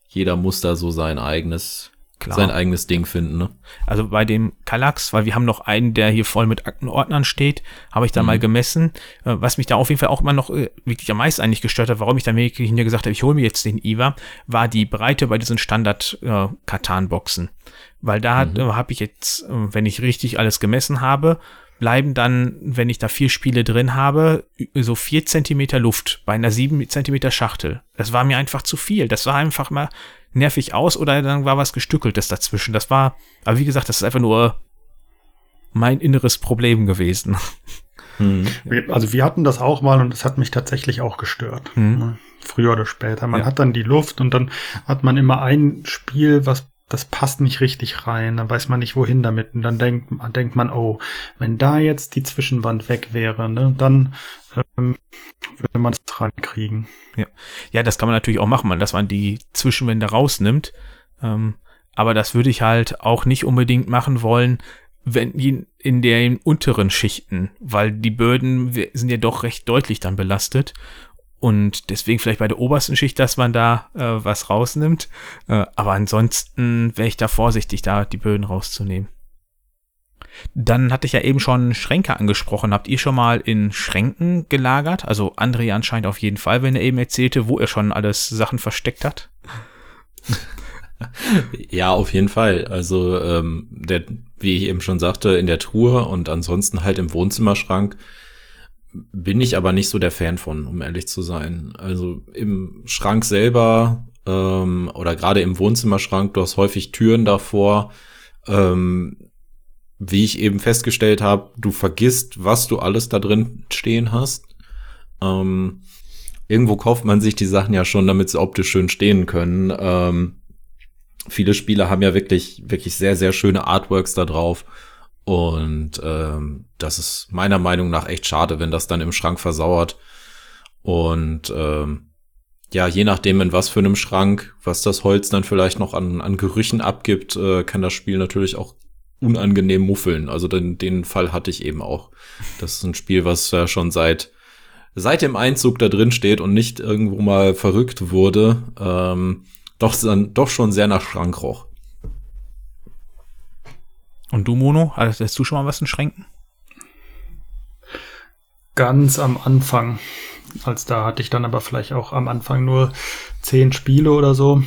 jeder muss da so sein eigenes Klar. sein eigenes Ding finden. Ne? Also bei dem Kallax, weil wir haben noch einen, der hier voll mit Aktenordnern steht, habe ich da mhm. mal gemessen. Äh, was mich da auf jeden Fall auch immer noch äh, wirklich am meisten eigentlich gestört hat, warum ich dann wirklich hinter gesagt habe, ich hole mir jetzt den IWA, war die Breite bei diesen Standard-Katan-Boxen. Äh, weil da mhm. habe ich jetzt, wenn ich richtig alles gemessen habe, bleiben dann, wenn ich da vier Spiele drin habe, so vier Zentimeter Luft bei einer sieben Zentimeter Schachtel. Das war mir einfach zu viel. Das war einfach mal nervig aus oder dann war was gestückeltes dazwischen. Das war, aber wie gesagt, das ist einfach nur mein inneres Problem gewesen. Hm. Also wir hatten das auch mal und es hat mich tatsächlich auch gestört. Hm. Früher oder später. Man ja. hat dann die Luft und dann hat man immer ein Spiel, was das passt nicht richtig rein, dann weiß man nicht wohin damit und dann denkt, denkt man, oh, wenn da jetzt die Zwischenwand weg wäre, ne, dann würde man es reinkriegen. Ja. ja, das kann man natürlich auch machen, dass man die Zwischenwände rausnimmt. Ähm, aber das würde ich halt auch nicht unbedingt machen wollen, wenn in, den unteren Schichten, weil die Böden sind ja doch recht deutlich dann belastet. Und deswegen vielleicht bei der obersten Schicht, dass man da äh, was rausnimmt. Äh, aber ansonsten wäre ich da vorsichtig, da die Böden rauszunehmen. Dann hatte ich ja eben schon Schränke angesprochen. Habt ihr schon mal in Schränken gelagert? Also André anscheinend auf jeden Fall, wenn er eben erzählte, wo er schon alles Sachen versteckt hat. (laughs) ja, auf jeden Fall. Also, ähm, der, wie ich eben schon sagte, in der Truhe und ansonsten halt im Wohnzimmerschrank bin ich aber nicht so der Fan von, um ehrlich zu sein. Also im Schrank selber ähm, oder gerade im Wohnzimmerschrank, du hast häufig Türen davor. Ähm, wie ich eben festgestellt habe, du vergisst, was du alles da drin stehen hast. Ähm, irgendwo kauft man sich die Sachen ja schon, damit sie optisch schön stehen können. Ähm, viele Spiele haben ja wirklich, wirklich sehr, sehr schöne Artworks da drauf. Und ähm, das ist meiner Meinung nach echt schade, wenn das dann im Schrank versauert. Und ähm, ja, je nachdem, in was für einem Schrank, was das Holz dann vielleicht noch an, an Gerüchen abgibt, äh, kann das Spiel natürlich auch unangenehm muffeln. Also den, den Fall hatte ich eben auch. Das ist ein Spiel, was ja schon seit seit dem Einzug da drin steht und nicht irgendwo mal verrückt wurde, ähm, doch, dann, doch schon sehr nach Schrank roch. Und du, Mono, hattest du schon mal was in Schränken? Ganz am Anfang. Als da hatte ich dann aber vielleicht auch am Anfang nur zehn Spiele oder so.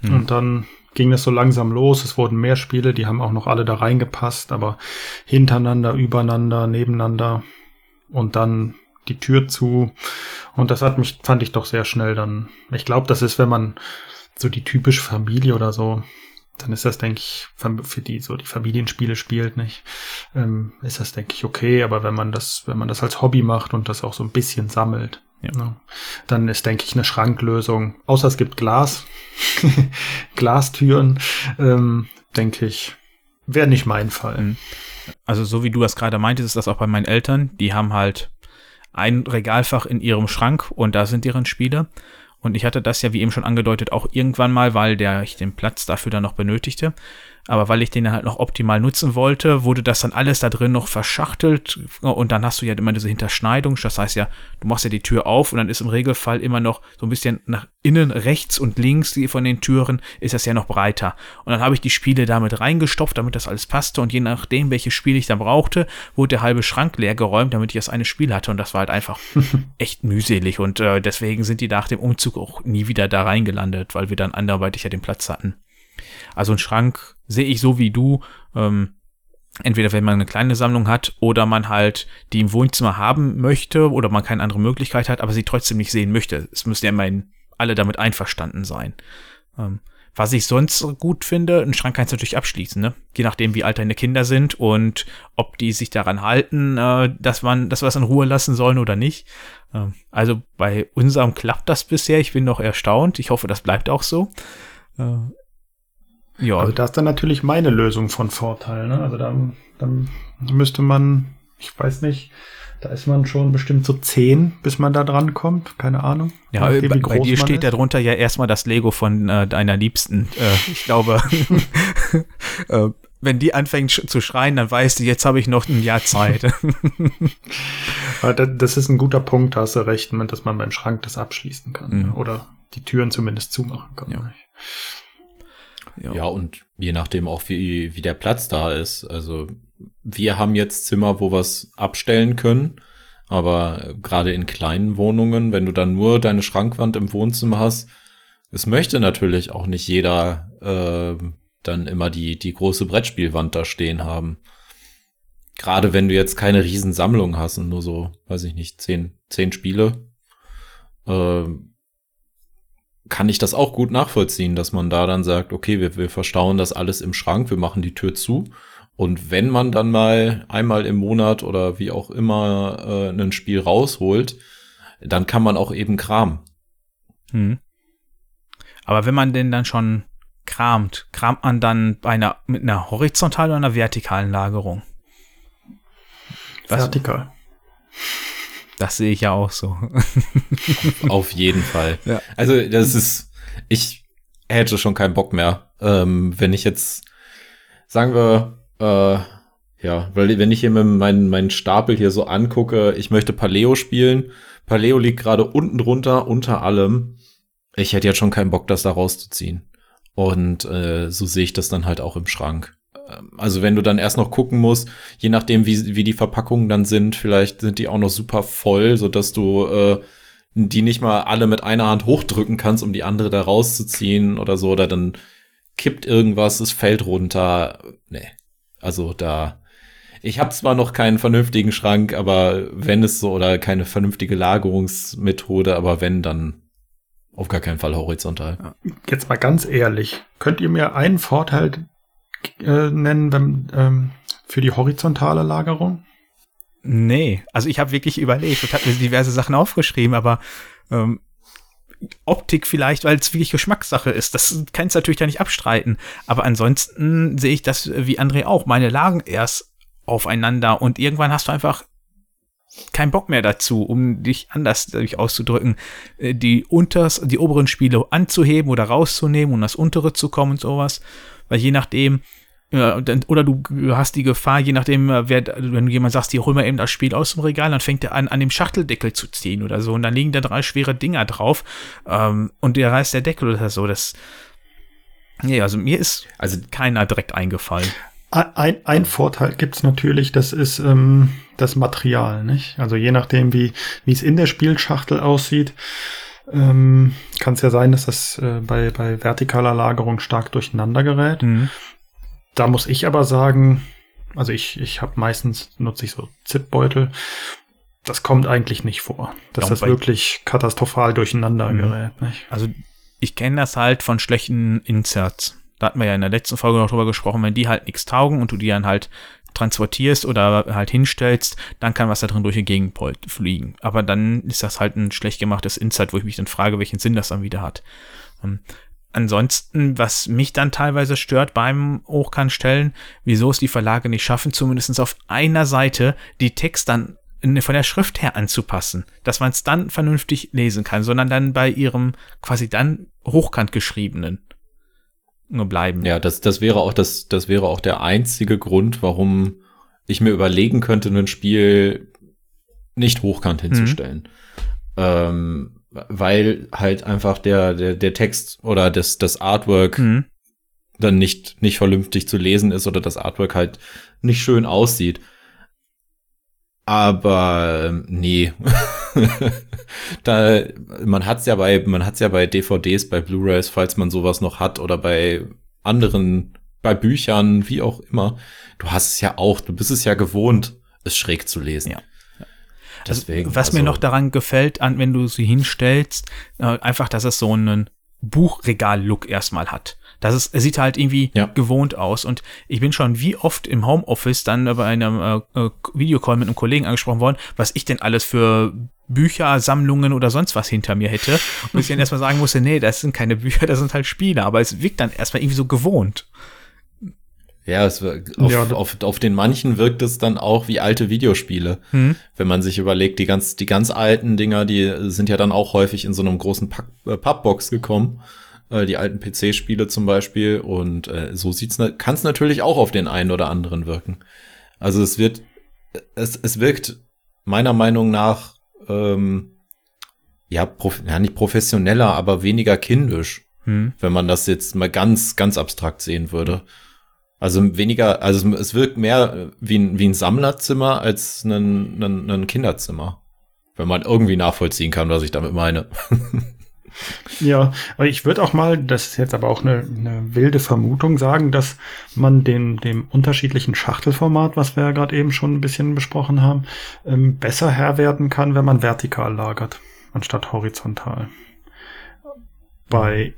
Hm. Und dann ging es so langsam los. Es wurden mehr Spiele, die haben auch noch alle da reingepasst, aber hintereinander, übereinander, nebeneinander. Und dann die Tür zu. Und das hat mich, fand ich doch sehr schnell dann. Ich glaube, das ist, wenn man so die typische Familie oder so, dann ist das, denke ich, für die so die Familienspiele spielt, nicht, ähm, ist das, denke ich, okay. Aber wenn man das, wenn man das als Hobby macht und das auch so ein bisschen sammelt, ja. ne, dann ist, denke ich, eine Schranklösung. Außer es gibt Glas, (laughs) Glastüren, ähm, denke ich, wäre nicht mein Fall. Mhm. Also so wie du das gerade meintest, ist das auch bei meinen Eltern. Die haben halt ein Regalfach in ihrem Schrank und da sind deren Spiele. Und ich hatte das ja, wie eben schon angedeutet, auch irgendwann mal, weil der ich den Platz dafür dann noch benötigte. Aber weil ich den halt noch optimal nutzen wollte, wurde das dann alles da drin noch verschachtelt. Und dann hast du ja immer diese Hinterschneidung. Das heißt ja, du machst ja die Tür auf und dann ist im Regelfall immer noch so ein bisschen nach innen rechts und links die von den Türen ist das ja noch breiter. Und dann habe ich die Spiele damit reingestopft, damit das alles passte. Und je nachdem, welche Spiele ich dann brauchte, wurde der halbe Schrank leer geräumt, damit ich das eine Spiel hatte. Und das war halt einfach (laughs) echt mühselig. Und äh, deswegen sind die nach dem Umzug auch nie wieder da reingelandet, weil wir dann anderweitig ja den Platz hatten. Also ein Schrank sehe ich so wie du. Ähm, entweder wenn man eine kleine Sammlung hat oder man halt die im Wohnzimmer haben möchte oder man keine andere Möglichkeit hat, aber sie trotzdem nicht sehen möchte. Es müssen ja immerhin alle damit einverstanden sein. Ähm, was ich sonst gut finde, einen Schrank kannst du natürlich abschließen, ne? Je nachdem, wie alt deine Kinder sind und ob die sich daran halten, äh, dass man, dass wir es in Ruhe lassen sollen oder nicht. Ähm, also bei unserem klappt das bisher. Ich bin noch erstaunt. Ich hoffe, das bleibt auch so. Äh, ja. Also da ist dann natürlich meine Lösung von Vorteil. Ne? Also da, dann müsste man, ich weiß nicht, da ist man schon bestimmt so zehn, bis man da dran kommt. Keine Ahnung. Ja, bei, bei dir steht darunter ja erstmal das Lego von äh, deiner Liebsten. Äh, ich glaube, (laughs) äh, wenn die anfängt zu schreien, dann weißt du, jetzt habe ich noch ein Jahr Zeit. (laughs) das ist ein guter Punkt, hast du recht, dass man beim Schrank das abschließen kann. Mhm. Oder die Türen zumindest zumachen kann. Ja. Ja. ja, und je nachdem auch, wie, wie der Platz da ist. Also wir haben jetzt Zimmer, wo wir es abstellen können. Aber gerade in kleinen Wohnungen, wenn du dann nur deine Schrankwand im Wohnzimmer hast, es möchte natürlich auch nicht jeder äh, dann immer die, die große Brettspielwand da stehen haben. Gerade wenn du jetzt keine Riesensammlung hast und nur so, weiß ich nicht, zehn, zehn Spiele. Äh, kann ich das auch gut nachvollziehen, dass man da dann sagt, okay, wir, wir verstauen das alles im Schrank, wir machen die Tür zu. Und wenn man dann mal einmal im Monat oder wie auch immer äh, ein Spiel rausholt, dann kann man auch eben kramen. Hm. Aber wenn man denn dann schon kramt, kramt man dann bei einer, mit einer horizontalen oder einer vertikalen Lagerung? Was? Vertikal. Das sehe ich ja auch so. (laughs) Auf jeden Fall. Ja. Also das ist, ich hätte schon keinen Bock mehr, ähm, wenn ich jetzt, sagen wir, äh, ja, weil wenn ich hier meinen, meinen Stapel hier so angucke, ich möchte Paleo spielen. Paleo liegt gerade unten drunter, unter allem. Ich hätte jetzt schon keinen Bock, das da rauszuziehen. Und äh, so sehe ich das dann halt auch im Schrank. Also wenn du dann erst noch gucken musst, je nachdem, wie, wie die Verpackungen dann sind, vielleicht sind die auch noch super voll, so dass du äh, die nicht mal alle mit einer Hand hochdrücken kannst, um die andere da rauszuziehen oder so, oder dann kippt irgendwas, es fällt runter. Nee. Also da. Ich habe zwar noch keinen vernünftigen Schrank, aber wenn es so oder keine vernünftige Lagerungsmethode, aber wenn, dann auf gar keinen Fall horizontal. Jetzt mal ganz ehrlich, könnt ihr mir einen Vorteil äh, nennen wenn, ähm, für die horizontale Lagerung? Nee, also ich habe wirklich überlegt und habe mir diverse Sachen aufgeschrieben, aber ähm, Optik vielleicht, weil es wirklich Geschmackssache ist. Das kannst du natürlich da nicht abstreiten. Aber ansonsten sehe ich das wie André auch. Meine lagen erst aufeinander und irgendwann hast du einfach keinen Bock mehr dazu, um dich anders dadurch auszudrücken, äh, die unters, die oberen Spiele anzuheben oder rauszunehmen und das untere zu kommen und sowas. Weil je nachdem, oder du hast die Gefahr, je nachdem, äh, wer, wenn du jemand sagst, hier hol mal eben das Spiel aus dem Regal, dann fängt er an, an dem Schachteldeckel zu ziehen oder so. Und dann liegen da drei schwere Dinger drauf ähm, und der reißt der Deckel oder so. Das. Nee, also mir ist also keiner direkt eingefallen. Ein, ein Vorteil gibt's natürlich, das ist ähm, das Material, nicht? Also je nachdem, wie wie es in der Spielschachtel aussieht, ähm, kann es ja sein, dass das äh, bei, bei vertikaler Lagerung stark durcheinander gerät. Mhm. Da muss ich aber sagen, also ich, ich habe meistens nutze ich so Zipbeutel. Das kommt eigentlich nicht vor, dass das wirklich katastrophal durcheinander mhm. gerät. Nicht? Also ich kenne das halt von schlechten Inserts. Da hatten wir ja in der letzten Folge noch drüber gesprochen, wenn die halt nichts taugen und du die dann halt transportierst oder halt hinstellst, dann kann was da drin durch die Gegend fliegen. Aber dann ist das halt ein schlecht gemachtes Insert, wo ich mich dann frage, welchen Sinn das dann wieder hat. Ähm, ansonsten, was mich dann teilweise stört beim Hochkantstellen, wieso es die Verlage nicht schaffen, zumindest auf einer Seite die Text dann von der Schrift her anzupassen, dass man es dann vernünftig lesen kann, sondern dann bei ihrem quasi dann hochkant geschriebenen bleiben. Ja, das, das wäre auch das, das wäre auch der einzige Grund, warum ich mir überlegen könnte, ein Spiel nicht hochkant hinzustellen. Mhm. Ähm, weil halt einfach der, der, der Text oder das, das Artwork mhm. dann nicht, nicht vernünftig zu lesen ist oder das Artwork halt nicht schön aussieht. Aber ähm, nee. (laughs) da, man hat's ja bei, man hat's ja bei DVDs, bei Blu-rays, falls man sowas noch hat, oder bei anderen, bei Büchern, wie auch immer. Du hast es ja auch, du bist es ja gewohnt, es schräg zu lesen. Ja. Deswegen, also, was also, mir noch daran gefällt, an, wenn du sie hinstellst, äh, einfach, dass es so einen Buchregal-Look erstmal hat. Das ist, es sieht halt irgendwie ja. gewohnt aus. Und ich bin schon wie oft im Homeoffice dann bei einem äh, äh, Videocall mit einem Kollegen angesprochen worden, was ich denn alles für Bücher, Sammlungen oder sonst was hinter mir hätte. Und ich dann erstmal sagen musste, nee, das sind keine Bücher, das sind halt Spiele. Aber es wirkt dann erstmal irgendwie so gewohnt. Ja, es, auf, ja. auf, auf den manchen wirkt es dann auch wie alte Videospiele. Hm. Wenn man sich überlegt, die ganz, die ganz alten Dinger, die sind ja dann auch häufig in so einem großen Pack, äh, Pappbox gekommen. Äh, die alten PC-Spiele zum Beispiel. Und äh, so sieht's, kann es natürlich auch auf den einen oder anderen wirken. Also es wird, es, es wirkt meiner Meinung nach, ähm, ja, prof ja, nicht professioneller, aber weniger kindisch. Hm. Wenn man das jetzt mal ganz, ganz abstrakt sehen würde. Also weniger, also es wirkt mehr wie ein, wie ein Sammlerzimmer als ein, ein, ein Kinderzimmer. Wenn man irgendwie nachvollziehen kann, was ich damit meine. (laughs) ja, aber ich würde auch mal, das ist jetzt aber auch eine, eine wilde Vermutung, sagen, dass man dem, dem unterschiedlichen Schachtelformat, was wir ja gerade eben schon ein bisschen besprochen haben, ähm, besser Herr werden kann, wenn man vertikal lagert, anstatt horizontal. Bei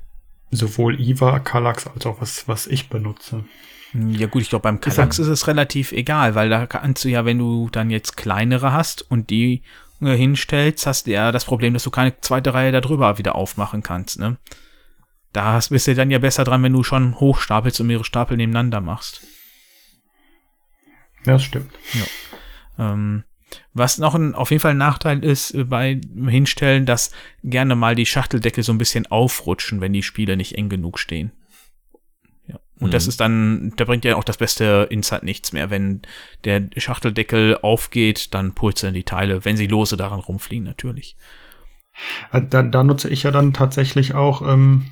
sowohl IVA, Kallax als auch was, was ich benutze. Ja gut, ich glaube beim Kallax ist, es relativ egal, weil da kannst du ja, wenn du dann jetzt kleinere hast und die hinstellst, hast du ja das Problem, dass du keine zweite Reihe darüber wieder aufmachen kannst. Ne? Da bist du dann ja besser dran, wenn du schon hochstapelst und mehrere Stapel nebeneinander machst. Ja, das stimmt. Ja. Ähm, was noch ein, auf jeden Fall ein Nachteil ist äh, bei Hinstellen, dass gerne mal die Schachteldeckel so ein bisschen aufrutschen, wenn die Spiele nicht eng genug stehen. Und mhm. das ist dann, da bringt ja auch das beste Insight nichts mehr. Wenn der Schachteldeckel aufgeht, dann purzeln die Teile, wenn sie lose daran rumfliegen, natürlich. Äh, da, da nutze ich ja dann tatsächlich auch, ähm,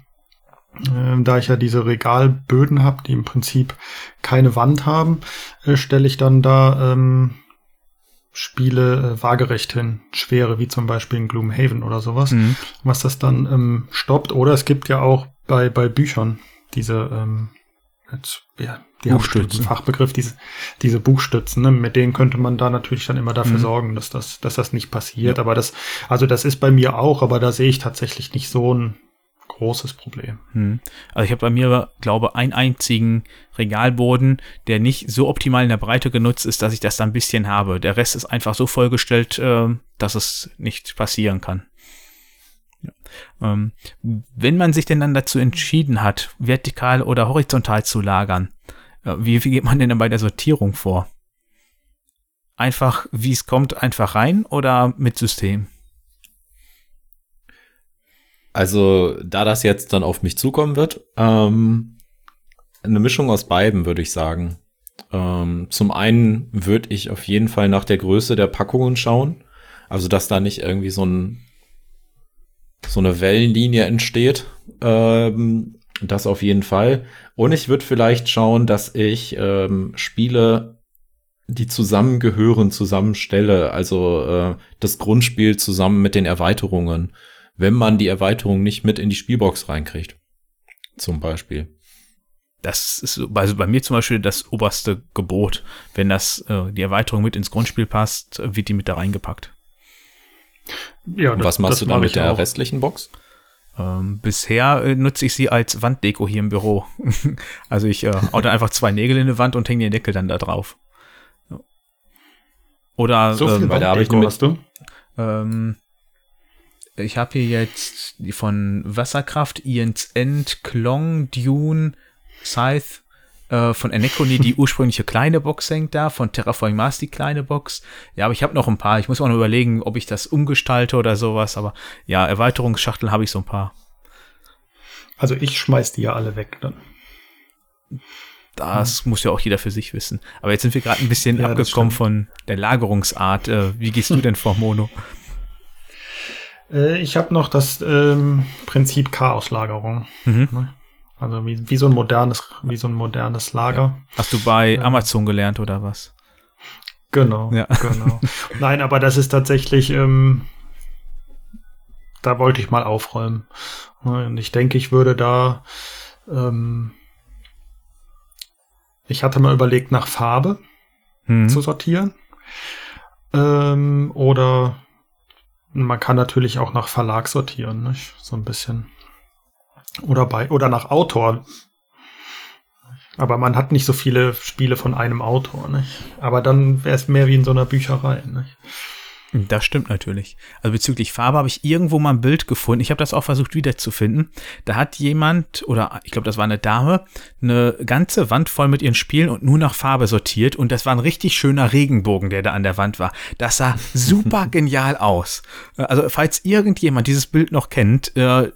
äh, da ich ja diese Regalböden habe, die im Prinzip keine Wand haben, äh, stelle ich dann da ähm, Spiele äh, waagerecht hin, schwere, wie zum Beispiel in Gloomhaven oder sowas, mhm. was das dann ähm, stoppt. Oder es gibt ja auch bei, bei Büchern diese, ähm, jetzt, ja, die Buchstützen. Fachbegriff, diese, diese Buchstützen, ne? mit denen könnte man da natürlich dann immer dafür Mhm. sorgen, dass das, dass das nicht passiert. Aber das, also das ist bei mir auch, aber da sehe ich tatsächlich nicht so ein großes Problem. Hm. Also ich habe bei mir, glaube einen einzigen Regalboden, der nicht so optimal in der Breite genutzt ist, dass ich das da ein bisschen habe. Der Rest ist einfach so vollgestellt, äh, dass es nicht passieren kann. Ähm, wenn man sich denn dann dazu entschieden hat, vertikal oder horizontal zu lagern, äh, wie, wie geht man denn dann bei der Sortierung vor? Einfach, wie es kommt, einfach rein oder mit System? Also, da das jetzt dann auf mich zukommen wird, ähm, eine Mischung aus beiden, würde ich sagen. Ähm, zum einen würde ich auf jeden Fall nach der Größe der Packungen schauen. Also, dass da nicht irgendwie so ein so eine Wellenlinie entsteht. Ähm, das auf jeden Fall. Und ich würde vielleicht schauen, dass ich ähm, Spiele, die zusammengehören, zusammenstelle. Also äh, das Grundspiel zusammen mit den Erweiterungen wenn man die Erweiterung nicht mit in die Spielbox reinkriegt. Zum Beispiel. Das ist so- also bei mir zum Beispiel das oberste Gebot. Wenn das äh, die Erweiterung mit ins Grundspiel passt, wird die mit da reingepackt. Ja, Und was machst du dann mit der auch. restlichen Box? Ähm, bisher äh, nutze ich sie als Wanddeko hier im Büro. (laughs) also ich äh, hau da einfach zwei Nägel in die Wand und hänge den Deckel dann da drauf. Oder So viel ähm, Wanddeko hast du? ähm, ich habe hier jetzt die von Wasserkraft, Ian's End, Klong, Dune, Scythe, äh, von Anachrony die ursprüngliche kleine Box hängt da, von Terraforming Mars die kleine Box. Ja, aber ich habe noch ein paar. Ich muss auch noch überlegen, ob ich das umgestalte oder sowas. Aber ja, Erweiterungsschachteln habe ich so ein paar. Also ich schmeiß die ja alle weg dann. Das muss ja auch jeder für sich wissen. Aber jetzt sind wir gerade ein bisschen Ja, abgekommen von der Lagerungsart. Äh, wie gehst du denn vor Mono? Äh, ich habe noch das ähm, Prinzip Chaoslagerung. Mhm. Ne? Also wie, wie so ein modernes, wie so ein modernes Lager. Hast du bei Ja. Amazon gelernt oder was? Genau, Ja. genau. (laughs) Nein, aber das ist tatsächlich, ähm, da wollte ich mal aufräumen. Und ich denke, ich würde da, ähm, ich hatte mal überlegt, nach Farbe Mhm. zu sortieren. Ähm, oder man kann natürlich auch nach Verlag sortieren, nicht? So ein bisschen. Oder bei, oder nach Autor. Aber man hat nicht so viele Spiele von einem Autor, nicht? Aber dann wäre es mehr wie in so einer Bücherei, nicht? Das stimmt natürlich. Also bezüglich Farbe habe ich irgendwo mal ein Bild gefunden. Ich habe das auch versucht wiederzufinden. Da hat jemand, oder ich glaube, das war eine Dame, eine ganze Wand voll mit ihren Spielen und nur nach Farbe sortiert. Und das war ein richtig schöner Regenbogen, der da an der Wand war. Das sah super (laughs) genial aus. Also falls irgendjemand dieses Bild noch kennt, äh,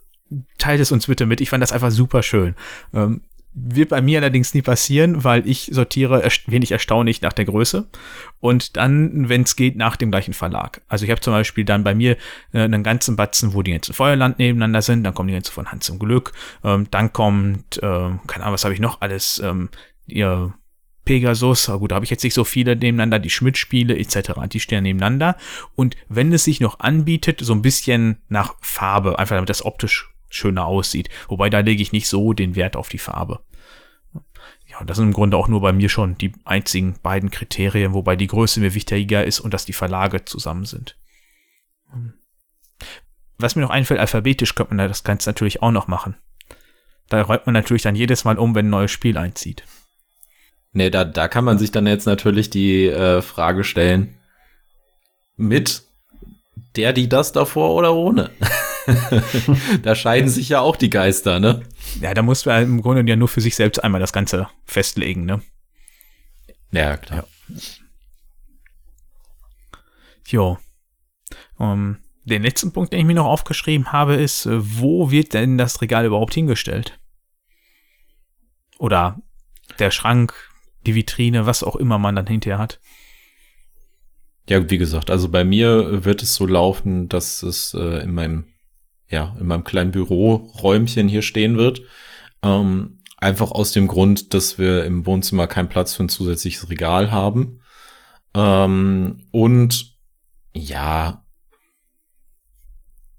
teilt es uns bitte mit. Ich fand das einfach super schön. Ähm, wird bei mir allerdings nie passieren, weil ich sortiere wenig erstaunlich nach der Größe und dann, wenn es geht, nach dem gleichen Verlag. Also ich habe zum Beispiel dann bei mir äh, einen ganzen Batzen, wo die ganzen Feuerland nebeneinander sind, dann kommen die ganzen von Hand zum Glück, ähm, dann kommt, ähm, keine Ahnung, was habe ich noch alles, ähm, ihr Pegasus, gut, da habe ich jetzt nicht so viele nebeneinander, die Schmidt-Spiele etc., die stehen nebeneinander und wenn es sich noch anbietet, so ein bisschen nach Farbe, einfach damit das optisch schöner aussieht, wobei da lege ich nicht so den Wert auf die Farbe. Ja, das sind im Grunde auch nur bei mir schon die einzigen beiden Kriterien, wobei die Größe mir wichtiger ist und dass die Verlage zusammen sind. Was mir noch einfällt, alphabetisch könnte man das Ganze natürlich auch noch machen. Da räumt man natürlich dann jedes Mal um, wenn ein neues Spiel einzieht. Nee, da, da kann man sich dann jetzt natürlich die äh, Frage stellen, mit der, die das davor oder ohne? (laughs) (laughs) da scheiden sich ja auch die Geister, ne? Ja, da muss man im Grunde ja nur für sich selbst einmal das Ganze festlegen, ne? Ja, klar. Jo. Um, den letzten Punkt, den ich mir noch aufgeschrieben habe, ist, äh, wo wird denn das Regal überhaupt hingestellt? Oder der Schrank, die Vitrine, was auch immer man dann hinterher hat. Ja, wie gesagt, also bei mir wird es so laufen, dass es äh, in meinem, ja, in meinem kleinen Büroräumchen hier stehen wird. Ähm, einfach aus dem Grund, dass wir im Wohnzimmer keinen Platz für ein zusätzliches Regal haben. Ähm, und ja,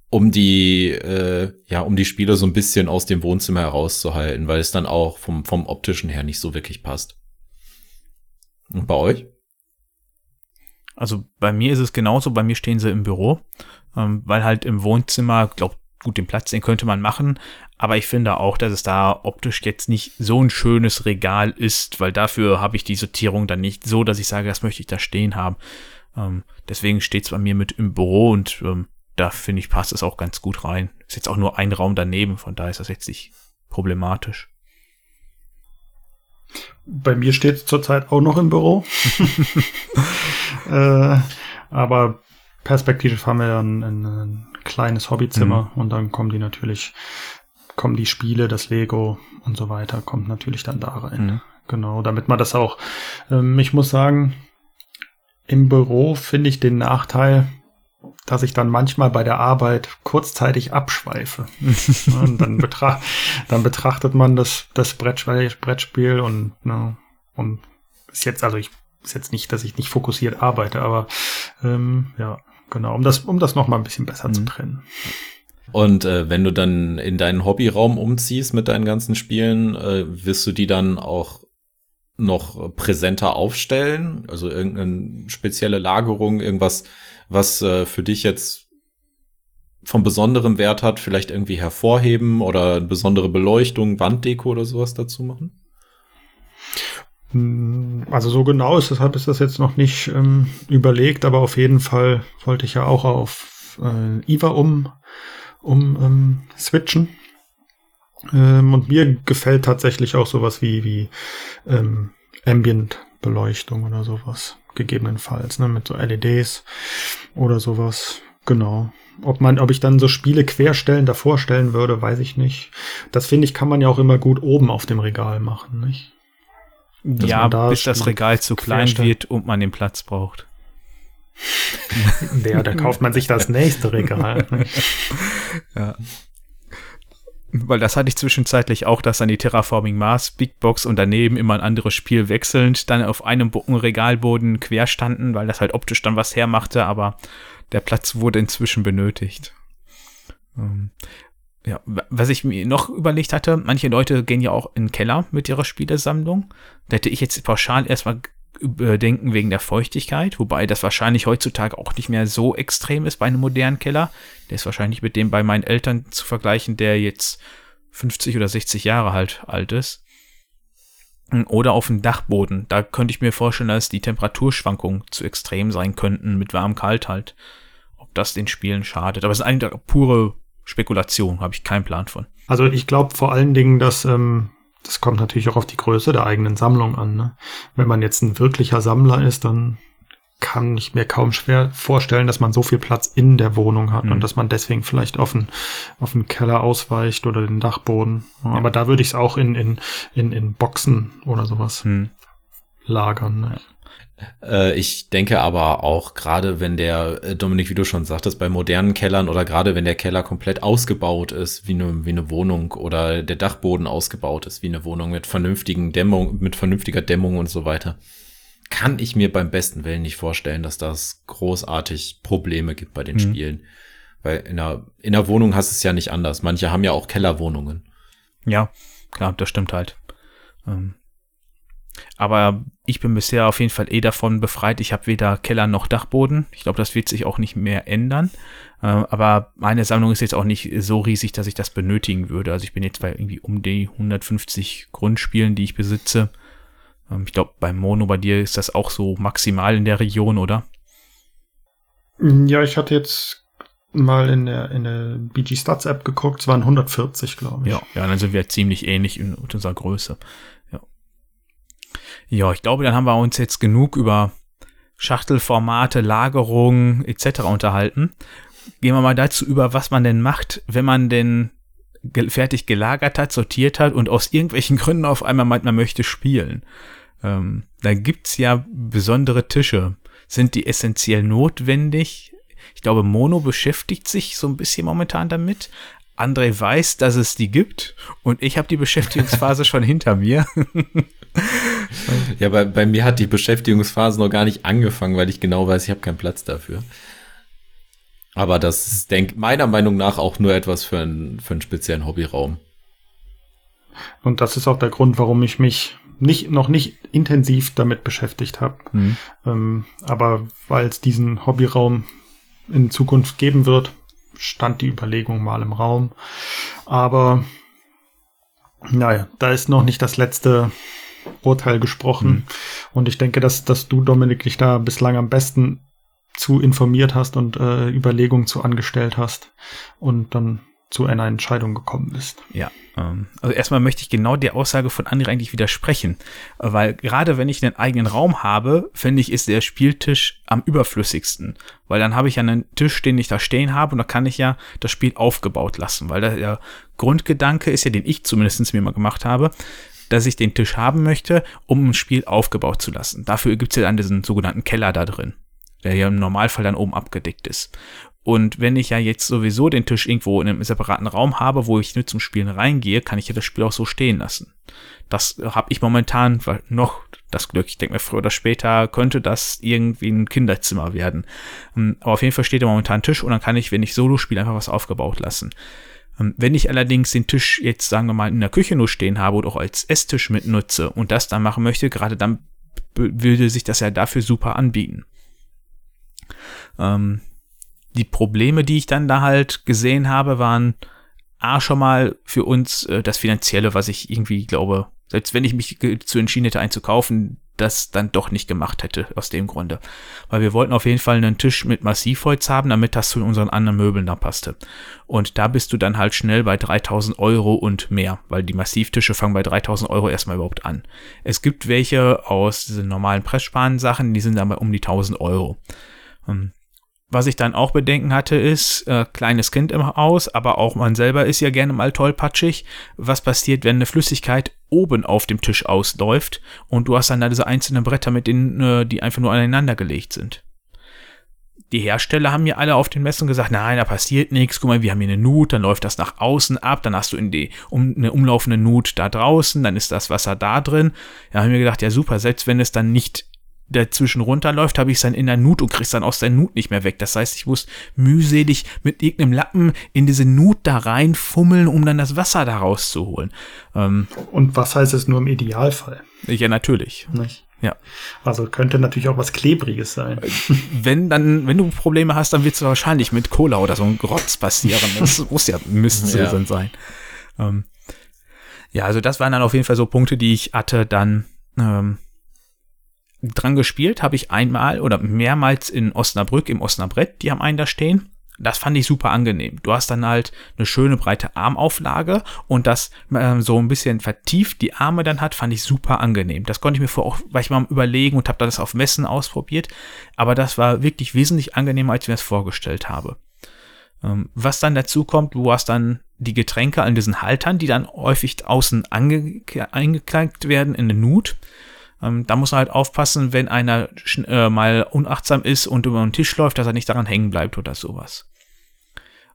um die, äh, ja, um die Spiele so ein bisschen aus dem Wohnzimmer herauszuhalten, weil es dann auch vom, vom optischen her nicht so wirklich passt. Und bei euch? Also bei mir ist es genauso, bei mir stehen sie im Büro, ähm, weil halt im Wohnzimmer, glaub, gut, den Platz, den könnte man machen, aber ich finde auch, dass es da optisch jetzt nicht so ein schönes Regal ist, weil dafür habe ich die Sortierung dann nicht so, dass ich sage, das möchte ich da stehen haben. Ähm, deswegen steht es bei mir mit im Büro und ähm, da finde ich, passt es auch ganz gut rein. Ist jetzt auch nur ein Raum daneben, von daher ist das jetzt nicht problematisch. Bei mir steht es zurzeit auch noch im Büro. (laughs) (laughs) äh, aber perspektivisch haben wir dann ein, ein kleines Hobbyzimmer mhm. und dann kommen die natürlich, kommen die Spiele, das Lego und so weiter, kommt natürlich dann da rein. Mhm. Genau, damit man das auch, ähm, ich muss sagen, im Büro finde ich den Nachteil, dass ich dann manchmal bei der Arbeit kurzzeitig abschweife. (laughs) und dann, betracht, dann betrachtet man das, das Brettspiel, Brettspiel und, ne, und ist jetzt, also ich ist jetzt nicht, dass ich nicht fokussiert arbeite, aber ähm, ja, genau, um das, um das noch mal ein bisschen besser mhm. zu trennen. Und äh, wenn du dann in deinen Hobbyraum umziehst mit deinen ganzen Spielen, äh, wirst du die dann auch noch präsenter aufstellen? Also irgendeine spezielle Lagerung, irgendwas, was äh, für dich jetzt von besonderem Wert hat, vielleicht irgendwie hervorheben oder besondere Beleuchtung, Wanddeko oder sowas dazu machen? Hm, also so genau ist, deshalb ist das jetzt noch nicht ähm, überlegt, aber auf jeden Fall wollte ich ja auch auf äh, IVA um, um ähm, switchen. Ähm, und mir gefällt tatsächlich auch sowas wie, wie ähm, Ambient-Beleuchtung oder sowas, gegebenenfalls, ne, mit so LEDs oder sowas. Genau. Ob man, ob ich dann so Spiele querstellen davor stellen würde, weiß ich nicht. Das finde ich, kann man ja auch immer gut oben auf dem Regal machen, nicht? Ja, da bis das Regal zu klein wird und man den Platz braucht. Der, da kauft man sich das (laughs) nächste Regal. ja. Weil das hatte ich zwischenzeitlich auch, dass dann die Terraforming Mars Big Box und daneben immer ein anderes Spiel wechselnd dann auf einem Regalboden quer standen, weil das halt optisch dann was hermachte, aber der Platz wurde inzwischen benötigt. Ja, was ich mir noch überlegt hatte, manche Leute gehen ja auch in den Keller mit ihrer Spielesammlung. Da hätte ich jetzt pauschal erstmal überdenken wegen der Feuchtigkeit, wobei das wahrscheinlich heutzutage auch nicht mehr so extrem ist bei einem modernen Keller. Der ist wahrscheinlich mit dem bei meinen Eltern zu vergleichen, der jetzt 50 oder 60 Jahre halt alt ist. Oder auf dem Dachboden. Da könnte ich mir vorstellen, dass die Temperaturschwankungen zu extrem sein könnten, mit warm kalt halt. Ob das den Spielen schadet. Aber es ist eigentlich pure Spekulation, habe ich keinen Plan von. Also ich glaube vor allen Dingen, dass ähm, das kommt natürlich auch auf die Größe der eigenen Sammlung an. Ne? Wenn man jetzt ein wirklicher Sammler ist, dann kann ich mir kaum schwer vorstellen, dass man so viel Platz in der Wohnung hat mhm. und dass man deswegen vielleicht auf den, auf den Keller ausweicht oder den Dachboden. Aber da würde ich es auch in, in, in, in Boxen oder sowas mhm. Lagern. Ne? Äh, ich denke aber auch, gerade wenn der, äh, Dominik, wie du schon sagtest, bei modernen Kellern oder gerade wenn der Keller komplett ausgebaut ist, wie eine, wie eine Wohnung oder der Dachboden ausgebaut ist, wie eine Wohnung mit vernünftigen Dämmung, mit vernünftiger Dämmung und so weiter, kann ich mir beim besten Willen nicht vorstellen, dass das großartig Probleme gibt bei den mhm. Spielen. Weil in der, in der Wohnung hast du es ja nicht anders. Manche haben ja auch Kellerwohnungen. Ja, klar, das stimmt halt. Ähm, aber ich bin bisher auf jeden Fall eh davon befreit. Ich habe weder Keller noch Dachboden. Ich glaube, das wird sich auch nicht mehr ändern. Äh, aber meine Sammlung ist jetzt auch nicht so riesig, dass ich das benötigen würde. Also ich bin jetzt bei irgendwie um die 150 Grundspielen, die ich besitze. Ähm, ich glaube, beim Mono bei dir ist das auch so maximal in der Region, oder? Ja, ich hatte jetzt mal in der, in der BG Stats App geguckt. Es waren 140, glaube ich. Ja, ja, dann sind wir ziemlich ähnlich in unserer Größe. Ja, ich glaube, dann haben wir uns jetzt genug über Schachtelformate, Lagerung etc. unterhalten. Gehen wir mal dazu über, was man denn macht, wenn man denn fertig gelagert hat, sortiert hat und aus irgendwelchen Gründen auf einmal meint, man möchte spielen. Ähm, da gibt's ja besondere Tische. Sind die essentiell notwendig? Ich glaube, Mono beschäftigt sich so ein bisschen momentan damit. André weiß, dass es die gibt und ich habe die Beschäftigungsphase schon hinter mir. (laughs) ja, bei, bei mir hat die Beschäftigungsphase noch gar nicht angefangen, weil ich genau weiß, ich habe keinen Platz dafür. Aber das ist denk, meiner Meinung nach auch nur etwas für, ein, für einen speziellen Hobbyraum. Und das ist auch der Grund, warum ich mich nicht, noch nicht intensiv damit beschäftigt habe. Mhm. Ähm, aber weil es diesen Hobbyraum in Zukunft geben wird, stand die Überlegung mal im Raum. Aber naja, da ist noch nicht das letzte Urteil gesprochen. Mhm. Und ich denke, dass, dass du, Dominik, dich da bislang am besten zu informiert hast und äh, Überlegungen zu angestellt hast und dann zu einer Entscheidung gekommen bist. Ja, also erstmal möchte ich genau der Aussage von André eigentlich widersprechen, weil gerade wenn ich einen eigenen Raum habe, finde ich, ist der Spieltisch am überflüssigsten, weil dann habe ich ja einen Tisch, den ich da stehen habe und da kann ich ja das Spiel aufgebaut lassen, weil der Grundgedanke ist ja, den ich zumindest mir mal gemacht habe, dass ich den Tisch haben möchte, um ein Spiel aufgebaut zu lassen. Dafür gibt es ja dann diesen sogenannten Keller da drin, der ja im Normalfall dann oben abgedeckt ist. Und wenn ich ja jetzt sowieso den Tisch irgendwo in einem separaten Raum habe, wo ich nur zum Spielen reingehe, kann ich ja das Spiel auch so stehen lassen. Das habe ich momentan noch das Glück. Ich denke mir, früher oder später könnte das irgendwie ein Kinderzimmer werden. Ähm, aber auf jeden Fall steht da momentan ein Tisch und dann kann ich, wenn ich Solo spiele, einfach was aufgebaut lassen. Ähm, wenn ich allerdings den Tisch jetzt, sagen wir mal, in der Küche nur stehen habe oder auch als Esstisch mitnutze und das dann machen möchte, gerade dann würde sich das ja dafür super anbieten. Ähm, die Probleme, die ich dann da halt gesehen habe, waren A schon mal für uns äh, das Finanzielle, was ich irgendwie glaube, selbst wenn ich mich zu entschieden hätte, einen zu kaufen, das dann doch nicht gemacht hätte, aus dem Grunde. Weil wir wollten auf jeden Fall einen Tisch mit Massivholz haben, damit das zu unseren anderen Möbeln da passte. Und da bist du dann halt schnell bei 3000 Euro und mehr, weil die Massivtische fangen bei 3000 Euro erstmal überhaupt an. Es gibt welche aus diesen normalen Pressspanen-Sachen, die sind dann bei um die 1000 Euro. Ähm, was ich dann auch bedenken hatte, ist, äh, kleines Kind im Haus, aber auch man selber ist ja gerne mal tollpatschig. Was passiert, wenn eine Flüssigkeit oben auf dem Tisch ausläuft und du hast dann da diese einzelnen Bretter mit denen, äh, die einfach nur aneinander gelegt sind? Die Hersteller haben mir alle auf den Messen gesagt, nein, da passiert nichts. Guck mal, wir haben hier eine Nut, dann läuft das nach außen ab, dann hast du in die um, eine umlaufende Nut da draußen, dann ist das Wasser da drin. Da haben wir gedacht, ja super, selbst wenn es dann nicht dazwischen runterläuft, habe ich es dann in der Nut und krieg's dann aus der Nut nicht mehr weg. Das heißt, ich muss mühselig mit irgendeinem Lappen in diese Nut da reinfummeln, um dann das Wasser da rauszuholen. Ähm, und was heißt es nur im Idealfall? Ja, natürlich. Nicht? Ja. Also könnte natürlich auch was Klebriges sein. Äh, wenn dann, wenn du Probleme hast, dann wird es wahrscheinlich mit Cola oder so ein Grotz passieren. Das (laughs) muss ja, müsste ja. sein. Ähm, ja, also das waren dann auf jeden Fall so Punkte, die ich hatte dann ähm, dran gespielt habe ich einmal oder mehrmals in Osnabrück im Osnabrett, die haben einen da stehen. Das fand ich super angenehm. Du hast dann halt eine schöne breite Armauflage und das äh, so ein bisschen vertieft die Arme dann hat, fand ich super angenehm. Das konnte ich mir vorher auch, weil ich mal überlegen und habe das auf Messen ausprobiert. Aber das war wirklich wesentlich angenehmer, als ich mir das vorgestellt habe. Ähm, was dann dazu kommt, du hast dann die Getränke an diesen Haltern, die dann häufig außen eingekleidet werden in eine Nut. Ähm, da muss man halt aufpassen, wenn einer äh, mal unachtsam ist und über den Tisch läuft, dass er nicht daran hängen bleibt oder sowas.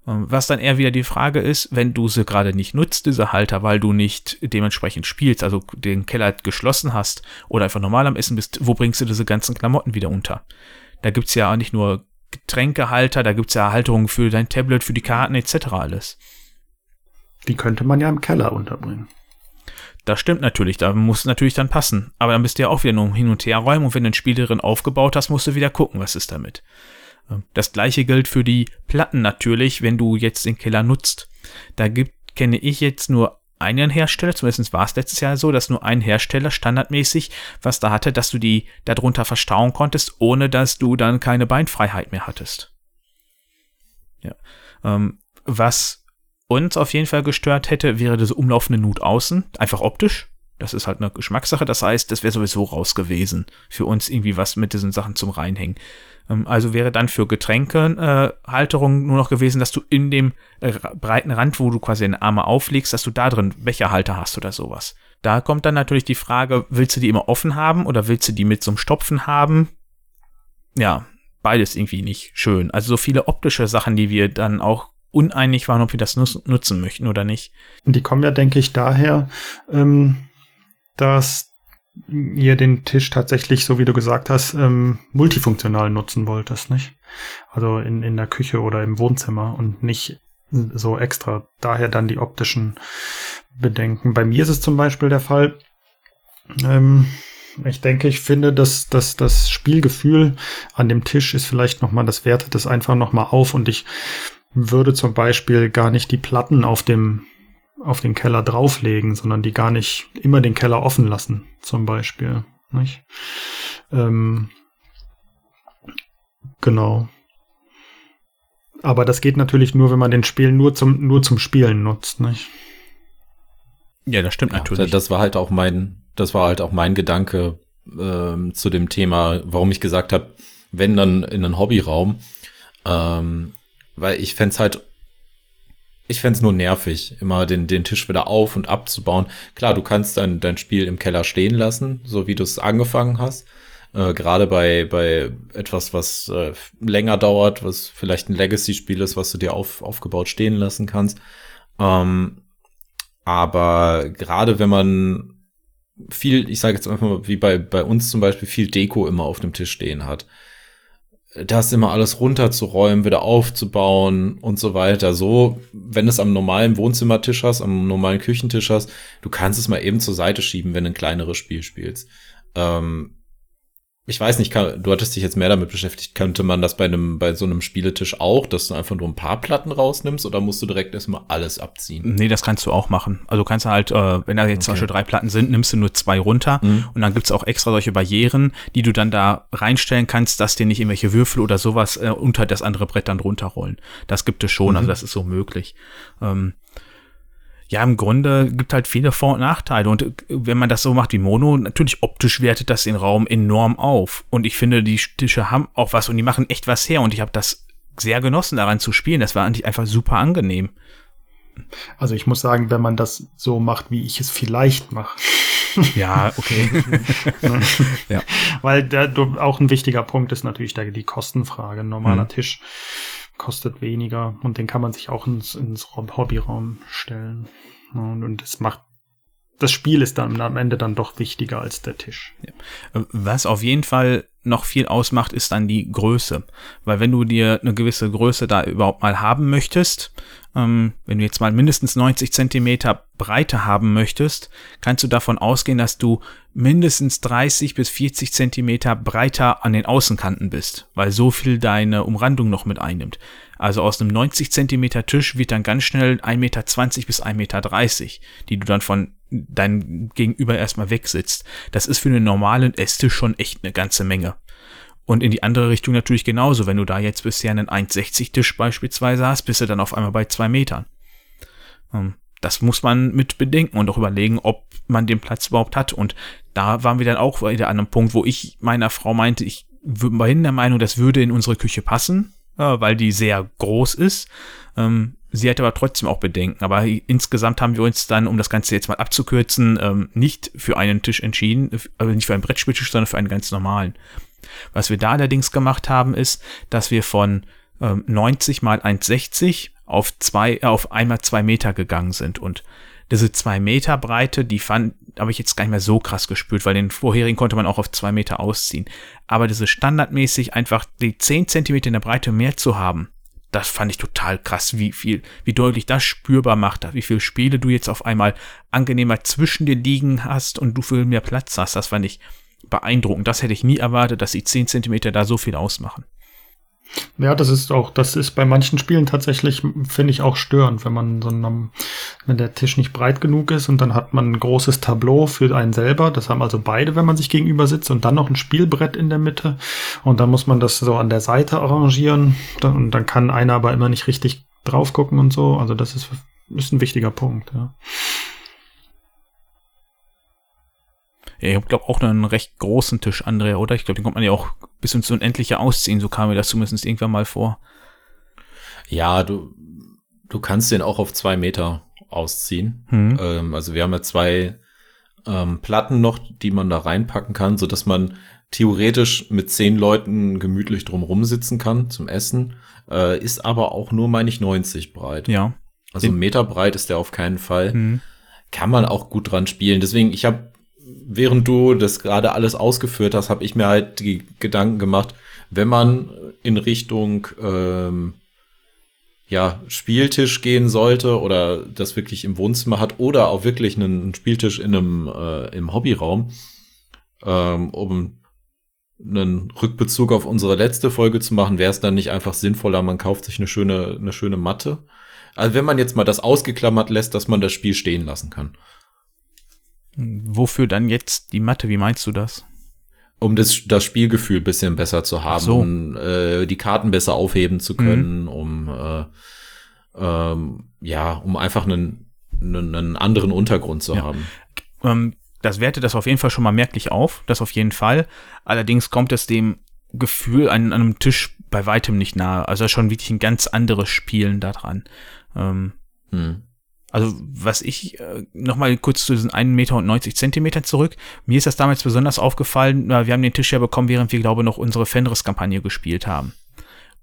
Ähm, was dann eher wieder die Frage ist, wenn du sie gerade nicht nutzt, diese Halter, weil du nicht dementsprechend spielst, also den Keller geschlossen hast oder einfach normal am Essen bist, wo bringst du diese ganzen Klamotten wieder unter? Da gibt's ja nicht nur Getränkehalter, da gibt's ja Halterungen für dein Tablet, für die Karten etc. alles. Die könnte man ja im Keller unterbringen. Das stimmt natürlich, da muss natürlich dann passen. Aber dann bist du ja auch wieder nur hin und her räumen und wenn du ein Spiel darin aufgebaut hast, musst du wieder gucken, was ist damit. Ähm, das gleiche gilt für die Platten natürlich, wenn du jetzt den Keller nutzt. Da gibt, kenne ich jetzt nur einen Hersteller, zumindest war es letztes Jahr so, dass nur ein Hersteller standardmäßig was da hatte, dass du die darunter verstauen konntest, ohne dass du dann keine Beinfreiheit mehr hattest. Ja. Ähm, was uns auf jeden Fall gestört hätte, wäre diese umlaufende Nut außen, einfach optisch. Das ist halt eine Geschmackssache. Das heißt, das wäre sowieso raus gewesen. Für uns irgendwie was mit diesen Sachen zum Reinhängen. Ähm, also wäre dann für Getränkehalterung äh, nur noch gewesen, dass du in dem äh, breiten Rand, wo du quasi deine Arme auflegst, dass du da drin Becherhalter hast oder sowas. Da kommt dann natürlich die Frage, willst du die immer offen haben oder willst du die mit einem Stopfen haben? Ja, beides irgendwie nicht schön. Also so viele optische Sachen, die wir dann auch uneinig waren, ob wir das nutzen möchten oder nicht. Die kommen ja, denke ich, daher, ähm, dass ihr den Tisch tatsächlich, so wie du gesagt hast, ähm, multifunktional nutzen wolltest, nicht? Also in, in der Küche oder im Wohnzimmer und nicht so extra. Daher dann die optischen Bedenken. Bei mir ist es zum Beispiel der Fall, ähm, ich denke, ich finde, dass, dass das Spielgefühl an dem Tisch ist vielleicht nochmal, das wertet das einfach nochmal auf und ich würde zum Beispiel gar nicht die Platten auf dem, auf den Keller drauflegen, sondern die gar nicht immer den Keller offen lassen, zum Beispiel. Nicht? Ähm, genau. Aber das geht natürlich nur, wenn man den Spiel nur zum, nur zum Spielen nutzt, nicht? Ja, das stimmt natürlich. das war halt auch mein, das war halt auch mein Gedanke ähm, zu dem Thema, warum ich gesagt habe, wenn dann in einen Hobbyraum, ähm, weil ich fände halt, ich fände nur nervig, immer den, den Tisch wieder auf und abzubauen. Klar, du kannst dein, dein Spiel im Keller stehen lassen, so wie du es angefangen hast. Äh, Gerade bei, bei etwas, was äh, länger dauert, was vielleicht ein Legacy-Spiel ist, was du dir auf, aufgebaut stehen lassen kannst. Ähm, aber gerade wenn man viel, ich sage jetzt einfach mal, wie bei, bei uns zum Beispiel, viel Deko immer auf dem Tisch stehen hat. Das immer alles runterzuräumen, wieder aufzubauen und so weiter. So, wenn es am normalen Wohnzimmertisch hast, am normalen Küchentisch hast, du kannst es mal eben zur Seite schieben, wenn du ein kleineres Spiel spielst. Ähm, ich weiß nicht, kann, du hattest dich jetzt mehr damit beschäftigt, könnte man das bei einem, bei so einem Spieletisch auch, dass du einfach nur ein paar Platten rausnimmst oder musst du direkt erstmal alles abziehen? Nee, das kannst du auch machen. Also kannst du halt, äh, wenn da jetzt okay. zum Beispiel drei Platten sind, nimmst du nur zwei runter mhm. und dann gibt's auch extra solche Barrieren, die du dann da reinstellen kannst, dass dir nicht irgendwelche Würfel oder sowas äh, unter das andere Brett dann runterrollen. Das gibt es schon, also mhm. also das ist so möglich. Ähm, ja, im Grunde gibt halt viele Vor- und Nachteile. Und äh, wenn man das so macht wie Mono, natürlich optisch wertet das den Raum enorm auf. Und ich finde, die Tische haben auch was und die machen echt was her. Und ich habe das sehr genossen, daran zu spielen. Das war eigentlich einfach super angenehm. Also ich muss sagen, wenn man das so macht, wie ich es vielleicht mache. Ja, okay. (laughs) ja. Weil der, auch ein wichtiger Punkt ist natürlich die Kostenfrage. Ein normaler mhm. Tisch kostet weniger und den kann man sich auch ins, ins Hobbyraum stellen. Und, und es macht das Spiel ist dann am Ende dann doch wichtiger als der Tisch. Was auf jeden Fall noch viel ausmacht, ist dann die Größe. Weil wenn du dir eine gewisse Größe da überhaupt mal haben möchtest, ähm, wenn du jetzt mal mindestens 90 Zentimeter Breite haben möchtest, kannst du davon ausgehen, dass du mindestens 30 bis 40 Zentimeter breiter an den Außenkanten bist, weil so viel deine Umrandung noch mit einnimmt. Also aus einem 90 Zentimeter Tisch wird dann ganz schnell 1,20 Meter bis 1,30 Meter, die du dann von deinem Gegenüber erstmal wegsitzt. Das ist für einen normalen Esstisch schon echt eine ganze Menge. Und in die andere Richtung natürlich genauso. Wenn du da jetzt bisher einen 1,60 Tisch beispielsweise hast, bist du dann auf einmal bei zwei Metern. Ähm, das muss man mit bedenken und auch überlegen, ob man den Platz überhaupt hat. Und da waren wir dann auch wieder an einem Punkt, wo ich meiner Frau meinte, ich hin der Meinung, das würde in unsere Küche passen, weil die sehr groß ist. Ähm, sie hatte aber trotzdem auch Bedenken. Aber insgesamt haben wir uns dann, um das Ganze jetzt mal abzukürzen, ähm, nicht für einen Tisch entschieden, also nicht für einen Brettspieltisch, sondern für einen ganz normalen. Was wir da allerdings gemacht haben, ist, dass wir von ähm, 90 mal 1,60 auf zwei, äh, auf einmal zwei Meter gegangen sind und diese zwei Meter Breite, die fand, habe ich jetzt gar nicht mehr so krass gespürt, weil den vorherigen konnte man auch auf zwei Meter ausziehen. Aber diese standardmäßig einfach die zehn Zentimeter in der Breite mehr zu haben, das fand ich total krass, wie viel, wie deutlich das spürbar macht, wie viele Spiele du jetzt auf einmal angenehmer zwischen dir liegen hast und du viel mehr Platz hast. Das fand ich beeindruckend. Das hätte ich nie erwartet, dass die 10 Zentimeter da so viel ausmachen. Ja, das ist auch, das ist bei manchen Spielen tatsächlich, finde ich, auch störend, wenn man so einem, wenn der Tisch nicht breit genug ist und dann hat man ein großes Tableau für einen selber. Das haben also beide, wenn man sich gegenüber sitzt und dann noch ein Spielbrett in der Mitte. Und dann muss man das so an der Seite arrangieren. Und dann kann einer aber immer nicht richtig drauf gucken und so. Also das ist, ist ein wichtiger Punkt, ja. Ich glaube auch einen recht großen Tisch, Andrea, oder? Ich glaube, den kommt man ja auch bis ins Unendliche ausziehen, so kam mir das zumindest irgendwann mal vor. Ja, du, du kannst den auch auf zwei Meter ausziehen. Hm. Ähm, also wir haben ja zwei ähm, Platten noch, die man da reinpacken kann, so dass man theoretisch mit zehn Leuten gemütlich drumrum sitzen kann zum Essen. Äh, ist aber auch nur, meine ich, 90 breit. Ja. Also Meter breit ist der auf keinen Fall. Hm. Kann man auch gut dran spielen. Deswegen, ich habe während du das gerade alles ausgeführt hast, habe ich mir halt die Gedanken gemacht, wenn man in Richtung ähm, ja, Spieltisch gehen sollte oder das wirklich im Wohnzimmer hat oder auch wirklich einen Spieltisch in einem äh, im Hobbyraum, ähm, um einen Rückbezug auf unsere letzte Folge zu machen, wäre es dann nicht einfach sinnvoller, man kauft sich eine schöne, eine schöne Matte. Also wenn man jetzt mal das ausgeklammert lässt, dass man das Spiel stehen lassen kann. Wofür dann jetzt die Matte? Wie meinst du das? Um das, das Spielgefühl bisschen besser zu haben, so. um äh, die Karten besser aufheben zu können, mhm. um äh, ähm, ja, um einfach einen, einen, einen anderen Untergrund zu ja. haben. Ähm, das wertet das auf jeden Fall schon mal merklich auf, das auf jeden Fall. Allerdings kommt es dem Gefühl an, an einem Tisch bei weitem nicht nahe. Also schon wirklich ein ganz anderes Spielen da dran. Ähm, hm. Also was ich äh, noch mal kurz zu diesen 1,90 Meter und 90 Zentimetern zurück. Mir ist das damals besonders aufgefallen, wir haben den Tisch ja bekommen, während wir, glaube ich, noch unsere Fenris-Kampagne gespielt haben.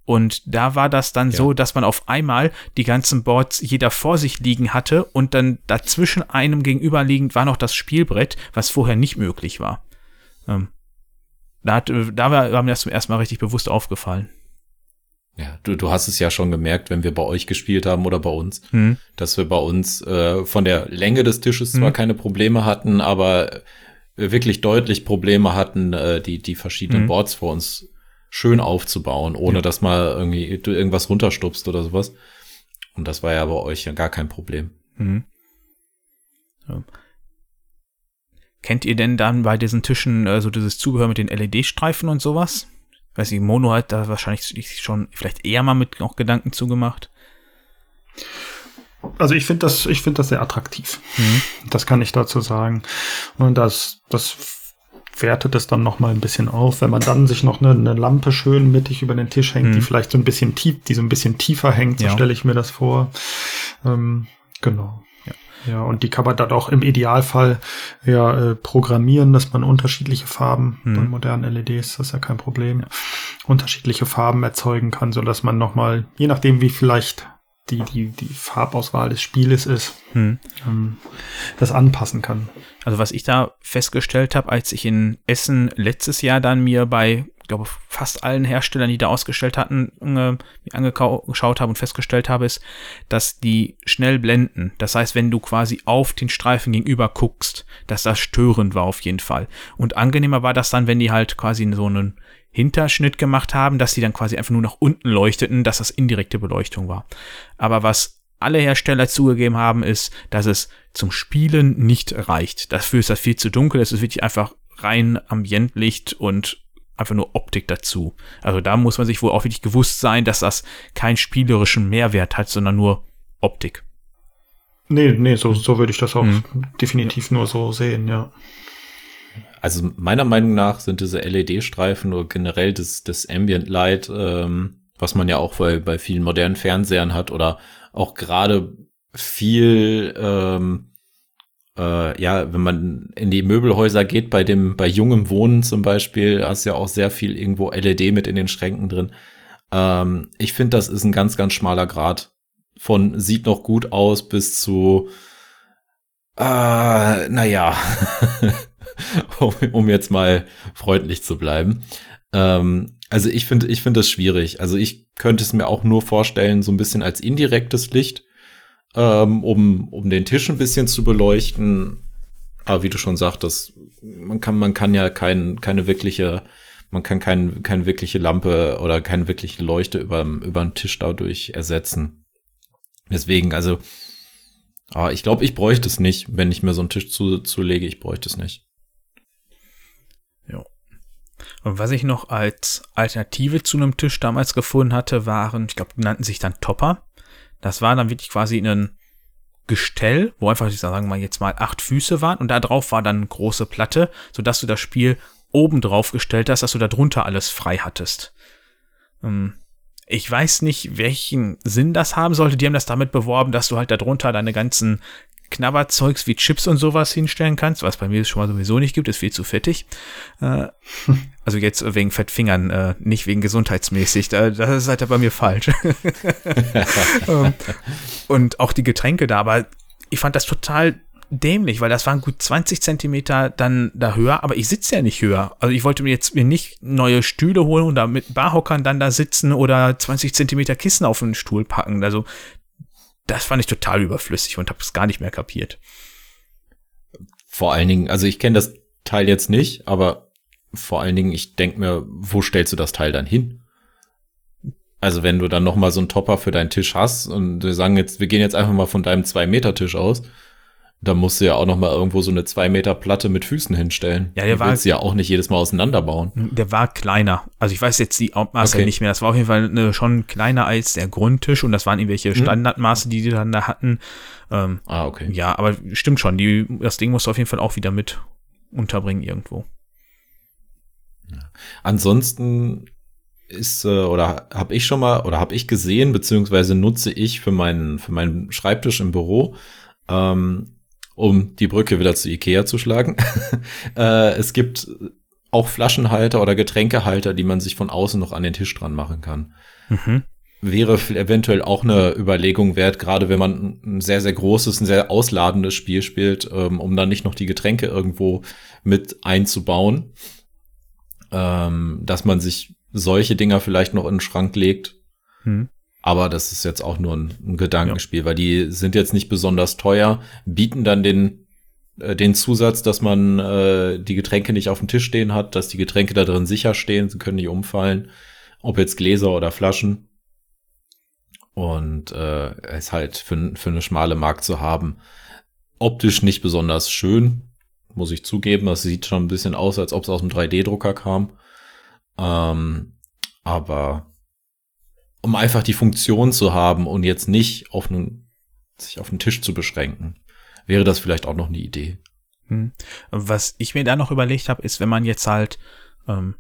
Und da war das dann ja. so, dass man auf einmal die ganzen Boards jeder vor sich liegen hatte und dann dazwischen einem gegenüberliegend war noch das Spielbrett, was vorher nicht möglich war. Ähm, da, hat, da war, war mir das zum ersten Mal richtig bewusst aufgefallen. Ja, du, du hast es ja schon gemerkt, wenn wir bei euch gespielt haben oder bei uns, hm. dass wir bei uns äh, von der Länge des Tisches zwar keine Probleme hatten, aber wirklich deutlich Probleme hatten, äh, die, die verschiedenen hm. Boards vor uns schön aufzubauen, ohne ja. dass mal irgendwie du irgendwas runterstupst oder sowas. Und das war ja bei euch ja gar kein Problem. Mhm. Ja. Kennt ihr denn dann bei diesen Tischen äh, so dieses Zubehör mit den LED-Streifen und sowas? Weiß ich, Mono hat da wahrscheinlich schon vielleicht eher mal mit noch Gedanken zugemacht. Also ich finde das, ich finde das sehr attraktiv. Mhm. Das kann ich dazu sagen. Und das, das wertet es dann noch mal ein bisschen auf. Wenn man dann sich noch eine, eine Lampe schön mittig über den Tisch hängt, mhm. die vielleicht so ein bisschen tief, die so ein bisschen tiefer hängt, so ja. stelle ich mir das vor. Ähm, genau. Ja. und die kann man dann auch im Idealfall ja äh, programmieren, dass man unterschiedliche Farben mhm. bei modernen LEDs, das ist ja kein Problem, ja. unterschiedliche Farben erzeugen kann, so dass man noch mal, je nachdem wie vielleicht die, die, die Farbauswahl des Spieles ist, hm. ähm, das anpassen kann. Also was ich da festgestellt habe, als ich in Essen letztes Jahr dann mir bei, glaube fast allen Herstellern, die da ausgestellt hatten, äh, angeschaut habe und festgestellt habe, ist, dass die schnell blenden. Das heißt, wenn du quasi auf den Streifen gegenüber guckst, dass das störend war auf jeden Fall. Und angenehmer war das dann, wenn die halt quasi so einen Hinterschnitt gemacht haben, dass die dann quasi einfach nur nach unten leuchteten, dass das indirekte Beleuchtung war. Aber was alle Hersteller zugegeben haben, ist, dass es zum Spielen nicht reicht. Dafür ist das viel zu dunkel. Es ist wirklich einfach rein Ambientlicht und einfach nur Optik dazu. Also da muss man sich wohl auch wirklich gewusst sein, dass das keinen spielerischen Mehrwert hat, sondern nur Optik. Nee, nee, so, so würde ich das auch mhm. definitiv nur so sehen, ja. Also meiner Meinung nach sind diese LED-Streifen oder generell das, das Ambient Light, ähm, was man ja auch bei, bei vielen modernen Fernsehern hat oder auch gerade viel, ähm, äh, ja, wenn man in die Möbelhäuser geht, bei dem, bei jungem Wohnen zum Beispiel, hast ja auch sehr viel irgendwo LED mit in den Schränken drin. Ähm, ich finde, das ist ein ganz, ganz schmaler Grad. Von sieht noch gut aus bis zu, äh, naja. (laughs) um, um jetzt mal freundlich zu bleiben. Ähm, also ich finde, ich finde das schwierig. Also ich könnte es mir auch nur vorstellen, so ein bisschen als indirektes Licht, ähm, um, um den Tisch ein bisschen zu beleuchten. Aber wie du schon sagtest, man kann, man kann ja kein, keine wirkliche, man kann kein, keine wirkliche Lampe oder keine wirkliche Leuchte über, über den Tisch dadurch ersetzen. Deswegen, also, ah, ich glaube, ich bräuchte es nicht, wenn ich mir so einen Tisch zu, zulege, ich bräuchte es nicht. Und was ich noch als Alternative zu einem Tisch damals gefunden hatte, waren, ich glaube, die nannten sich dann Topper. Das war dann wirklich quasi ein Gestell, wo einfach, ich sagen wir mal, jetzt mal acht Füße waren und da drauf war dann eine große Platte, sodass du das Spiel oben drauf gestellt hast, dass du da drunter alles frei hattest. Ähm, ich weiß nicht, welchen Sinn das haben sollte. Die haben das damit beworben, dass du halt darunter deine ganzen Knabberzeugs wie Chips und sowas hinstellen kannst, was bei mir schon mal sowieso nicht gibt, ist viel zu fettig. Äh, (laughs) also jetzt wegen Fettfingern, äh, nicht wegen gesundheitsmäßig. Da, das ist halt bei mir falsch. (laughs) Ähm, und auch die Getränke da, aber ich fand das total dämlich, weil das waren gut 20 Zentimeter dann da höher, aber ich sitze ja nicht höher. Also ich wollte mir jetzt mir nicht neue Stühle holen und da mit Barhockern dann da sitzen oder 20 Zentimeter Kissen auf den Stuhl packen. Also das fand ich total überflüssig und habe es gar nicht mehr kapiert. Vor allen Dingen, also ich kenne das Teil jetzt nicht, aber vor allen Dingen, ich denke mir, wo stellst du das Teil dann hin? Also wenn du dann noch mal so einen Topper für deinen Tisch hast und wir sagen jetzt, wir gehen jetzt einfach mal von deinem 2-Meter-Tisch aus, dann musst du ja auch noch mal irgendwo so eine 2-Meter-Platte mit Füßen hinstellen. Ja, der die war- willst du ja auch nicht jedes Mal auseinanderbauen. Der war kleiner. Also ich weiß jetzt die Maße Okay. nicht mehr. Das war auf jeden Fall eine, schon kleiner als der Grundtisch und das waren irgendwelche Standardmaße, die die dann da hatten. Ähm, Ah, okay. ja, aber stimmt schon. Die, das Ding musst du auf jeden Fall auch wieder mit unterbringen irgendwo. Ansonsten ist äh, oder habe ich schon mal oder habe ich gesehen beziehungsweise nutze ich für meinen für meinen Schreibtisch im Büro, ähm, um die Brücke wieder zu Ikea zu schlagen. (laughs) äh, es gibt auch Flaschenhalter oder Getränkehalter, die man sich von außen noch an den Tisch dran machen kann. Mhm. Wäre eventuell auch eine Überlegung wert, gerade wenn man ein sehr, sehr großes, ein sehr ausladendes Spiel spielt, ähm, um dann nicht noch die Getränke irgendwo mit einzubauen ähm, dass man sich solche Dinger vielleicht noch in den Schrank legt. Hm. Aber das ist jetzt auch nur ein, ein Gedankenspiel, weil die sind jetzt nicht besonders teuer, bieten dann den, äh, den Zusatz, dass man äh, die Getränke nicht auf dem Tisch stehen hat, dass die Getränke da drin sicher stehen, sie können nicht umfallen, ob jetzt Gläser oder Flaschen. Und äh, ist halt für, für eine schmale Mark zu haben. Optisch nicht besonders schön, muss ich zugeben. Das sieht schon ein bisschen aus, als ob es aus dem 3D-Drucker kam. Ähm, aber um einfach die Funktion zu haben und jetzt nicht auf einen, sich auf den Tisch zu beschränken, wäre das vielleicht auch noch eine Idee. Hm. Was ich mir da noch überlegt habe, ist, wenn man jetzt halt ähm,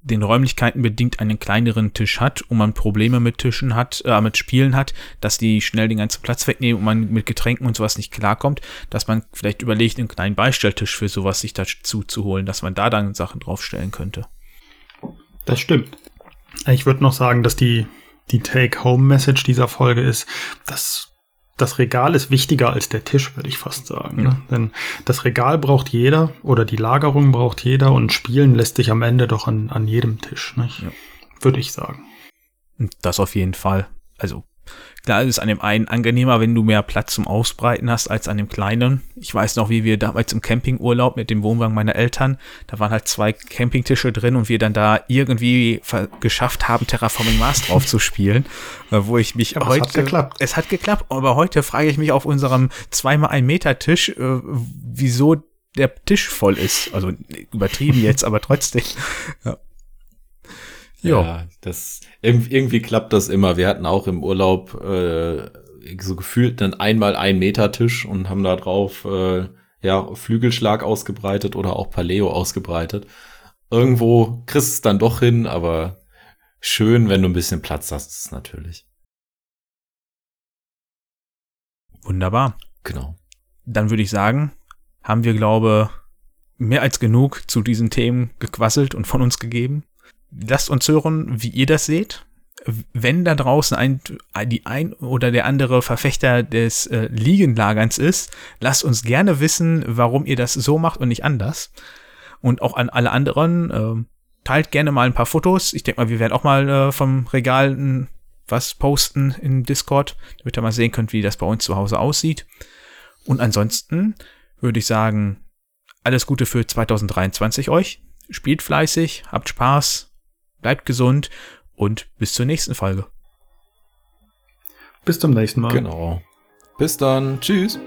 den Räumlichkeiten bedingt einen kleineren Tisch hat und man Probleme mit Tischen hat, äh, mit Spielen hat, dass die schnell den ganzen Platz wegnehmen und man mit Getränken und sowas nicht klarkommt, dass man vielleicht überlegt, einen kleinen Beistelltisch für sowas sich dazu zu holen, dass man da dann Sachen draufstellen könnte. Das stimmt. Ich würde noch sagen, dass die, die Take-Home-Message dieser Folge ist, dass das Regal ist wichtiger als der Tisch, würde ich fast sagen. Ne? Denn das Regal braucht jeder oder die Lagerung braucht jeder und Spielen lässt sich am Ende doch an, an jedem Tisch? Ja. Würde ich sagen. Das auf jeden Fall. Also klar ist es an dem einen angenehmer, wenn du mehr Platz zum Ausbreiten hast als an dem kleinen. Ich weiß noch, wie wir damals im Campingurlaub mit dem Wohnwagen meiner Eltern, da waren halt zwei Campingtische drin und wir dann da irgendwie geschafft haben, Terraforming Mars drauf zu spielen, äh, wo ich mich Aber es heute hat geklappt. Es hat geklappt, aber heute frage ich mich auf unserem zweimal ein Meter Tisch, äh, wieso der Tisch voll ist. Also übertrieben jetzt, aber trotzdem. Ja. Jo. Ja, das irgendwie, klappt das immer. Wir hatten auch im Urlaub äh, so gefühlt einen einmal ein Meter Tisch und haben da drauf äh, ja Flügelschlag ausgebreitet oder auch Paleo ausgebreitet. Irgendwo kriegst du es dann doch hin, aber schön, wenn du ein bisschen Platz hast, ist natürlich. Wunderbar. Genau. dann würde ich sagen, haben wir, glaube mehr als genug zu diesen Themen gequasselt und von uns gegeben. Lasst uns hören, wie ihr das seht. Wenn da draußen ein, die ein oder der andere Verfechter des äh, Liegenlagerns ist, lasst uns gerne wissen, warum ihr das so macht und nicht anders. Und auch an alle anderen, äh, teilt gerne mal ein paar Fotos. Ich denke mal, wir werden auch mal äh, vom Regal was posten im Discord, damit ihr mal sehen könnt, wie das bei uns zu Hause aussieht. Und ansonsten würde ich sagen, alles Gute für 2023 euch. Spielt fleißig, habt Spaß, bleibt gesund und bis zur nächsten Folge. Bis zum nächsten Mal. Genau. Bis dann. Tschüss.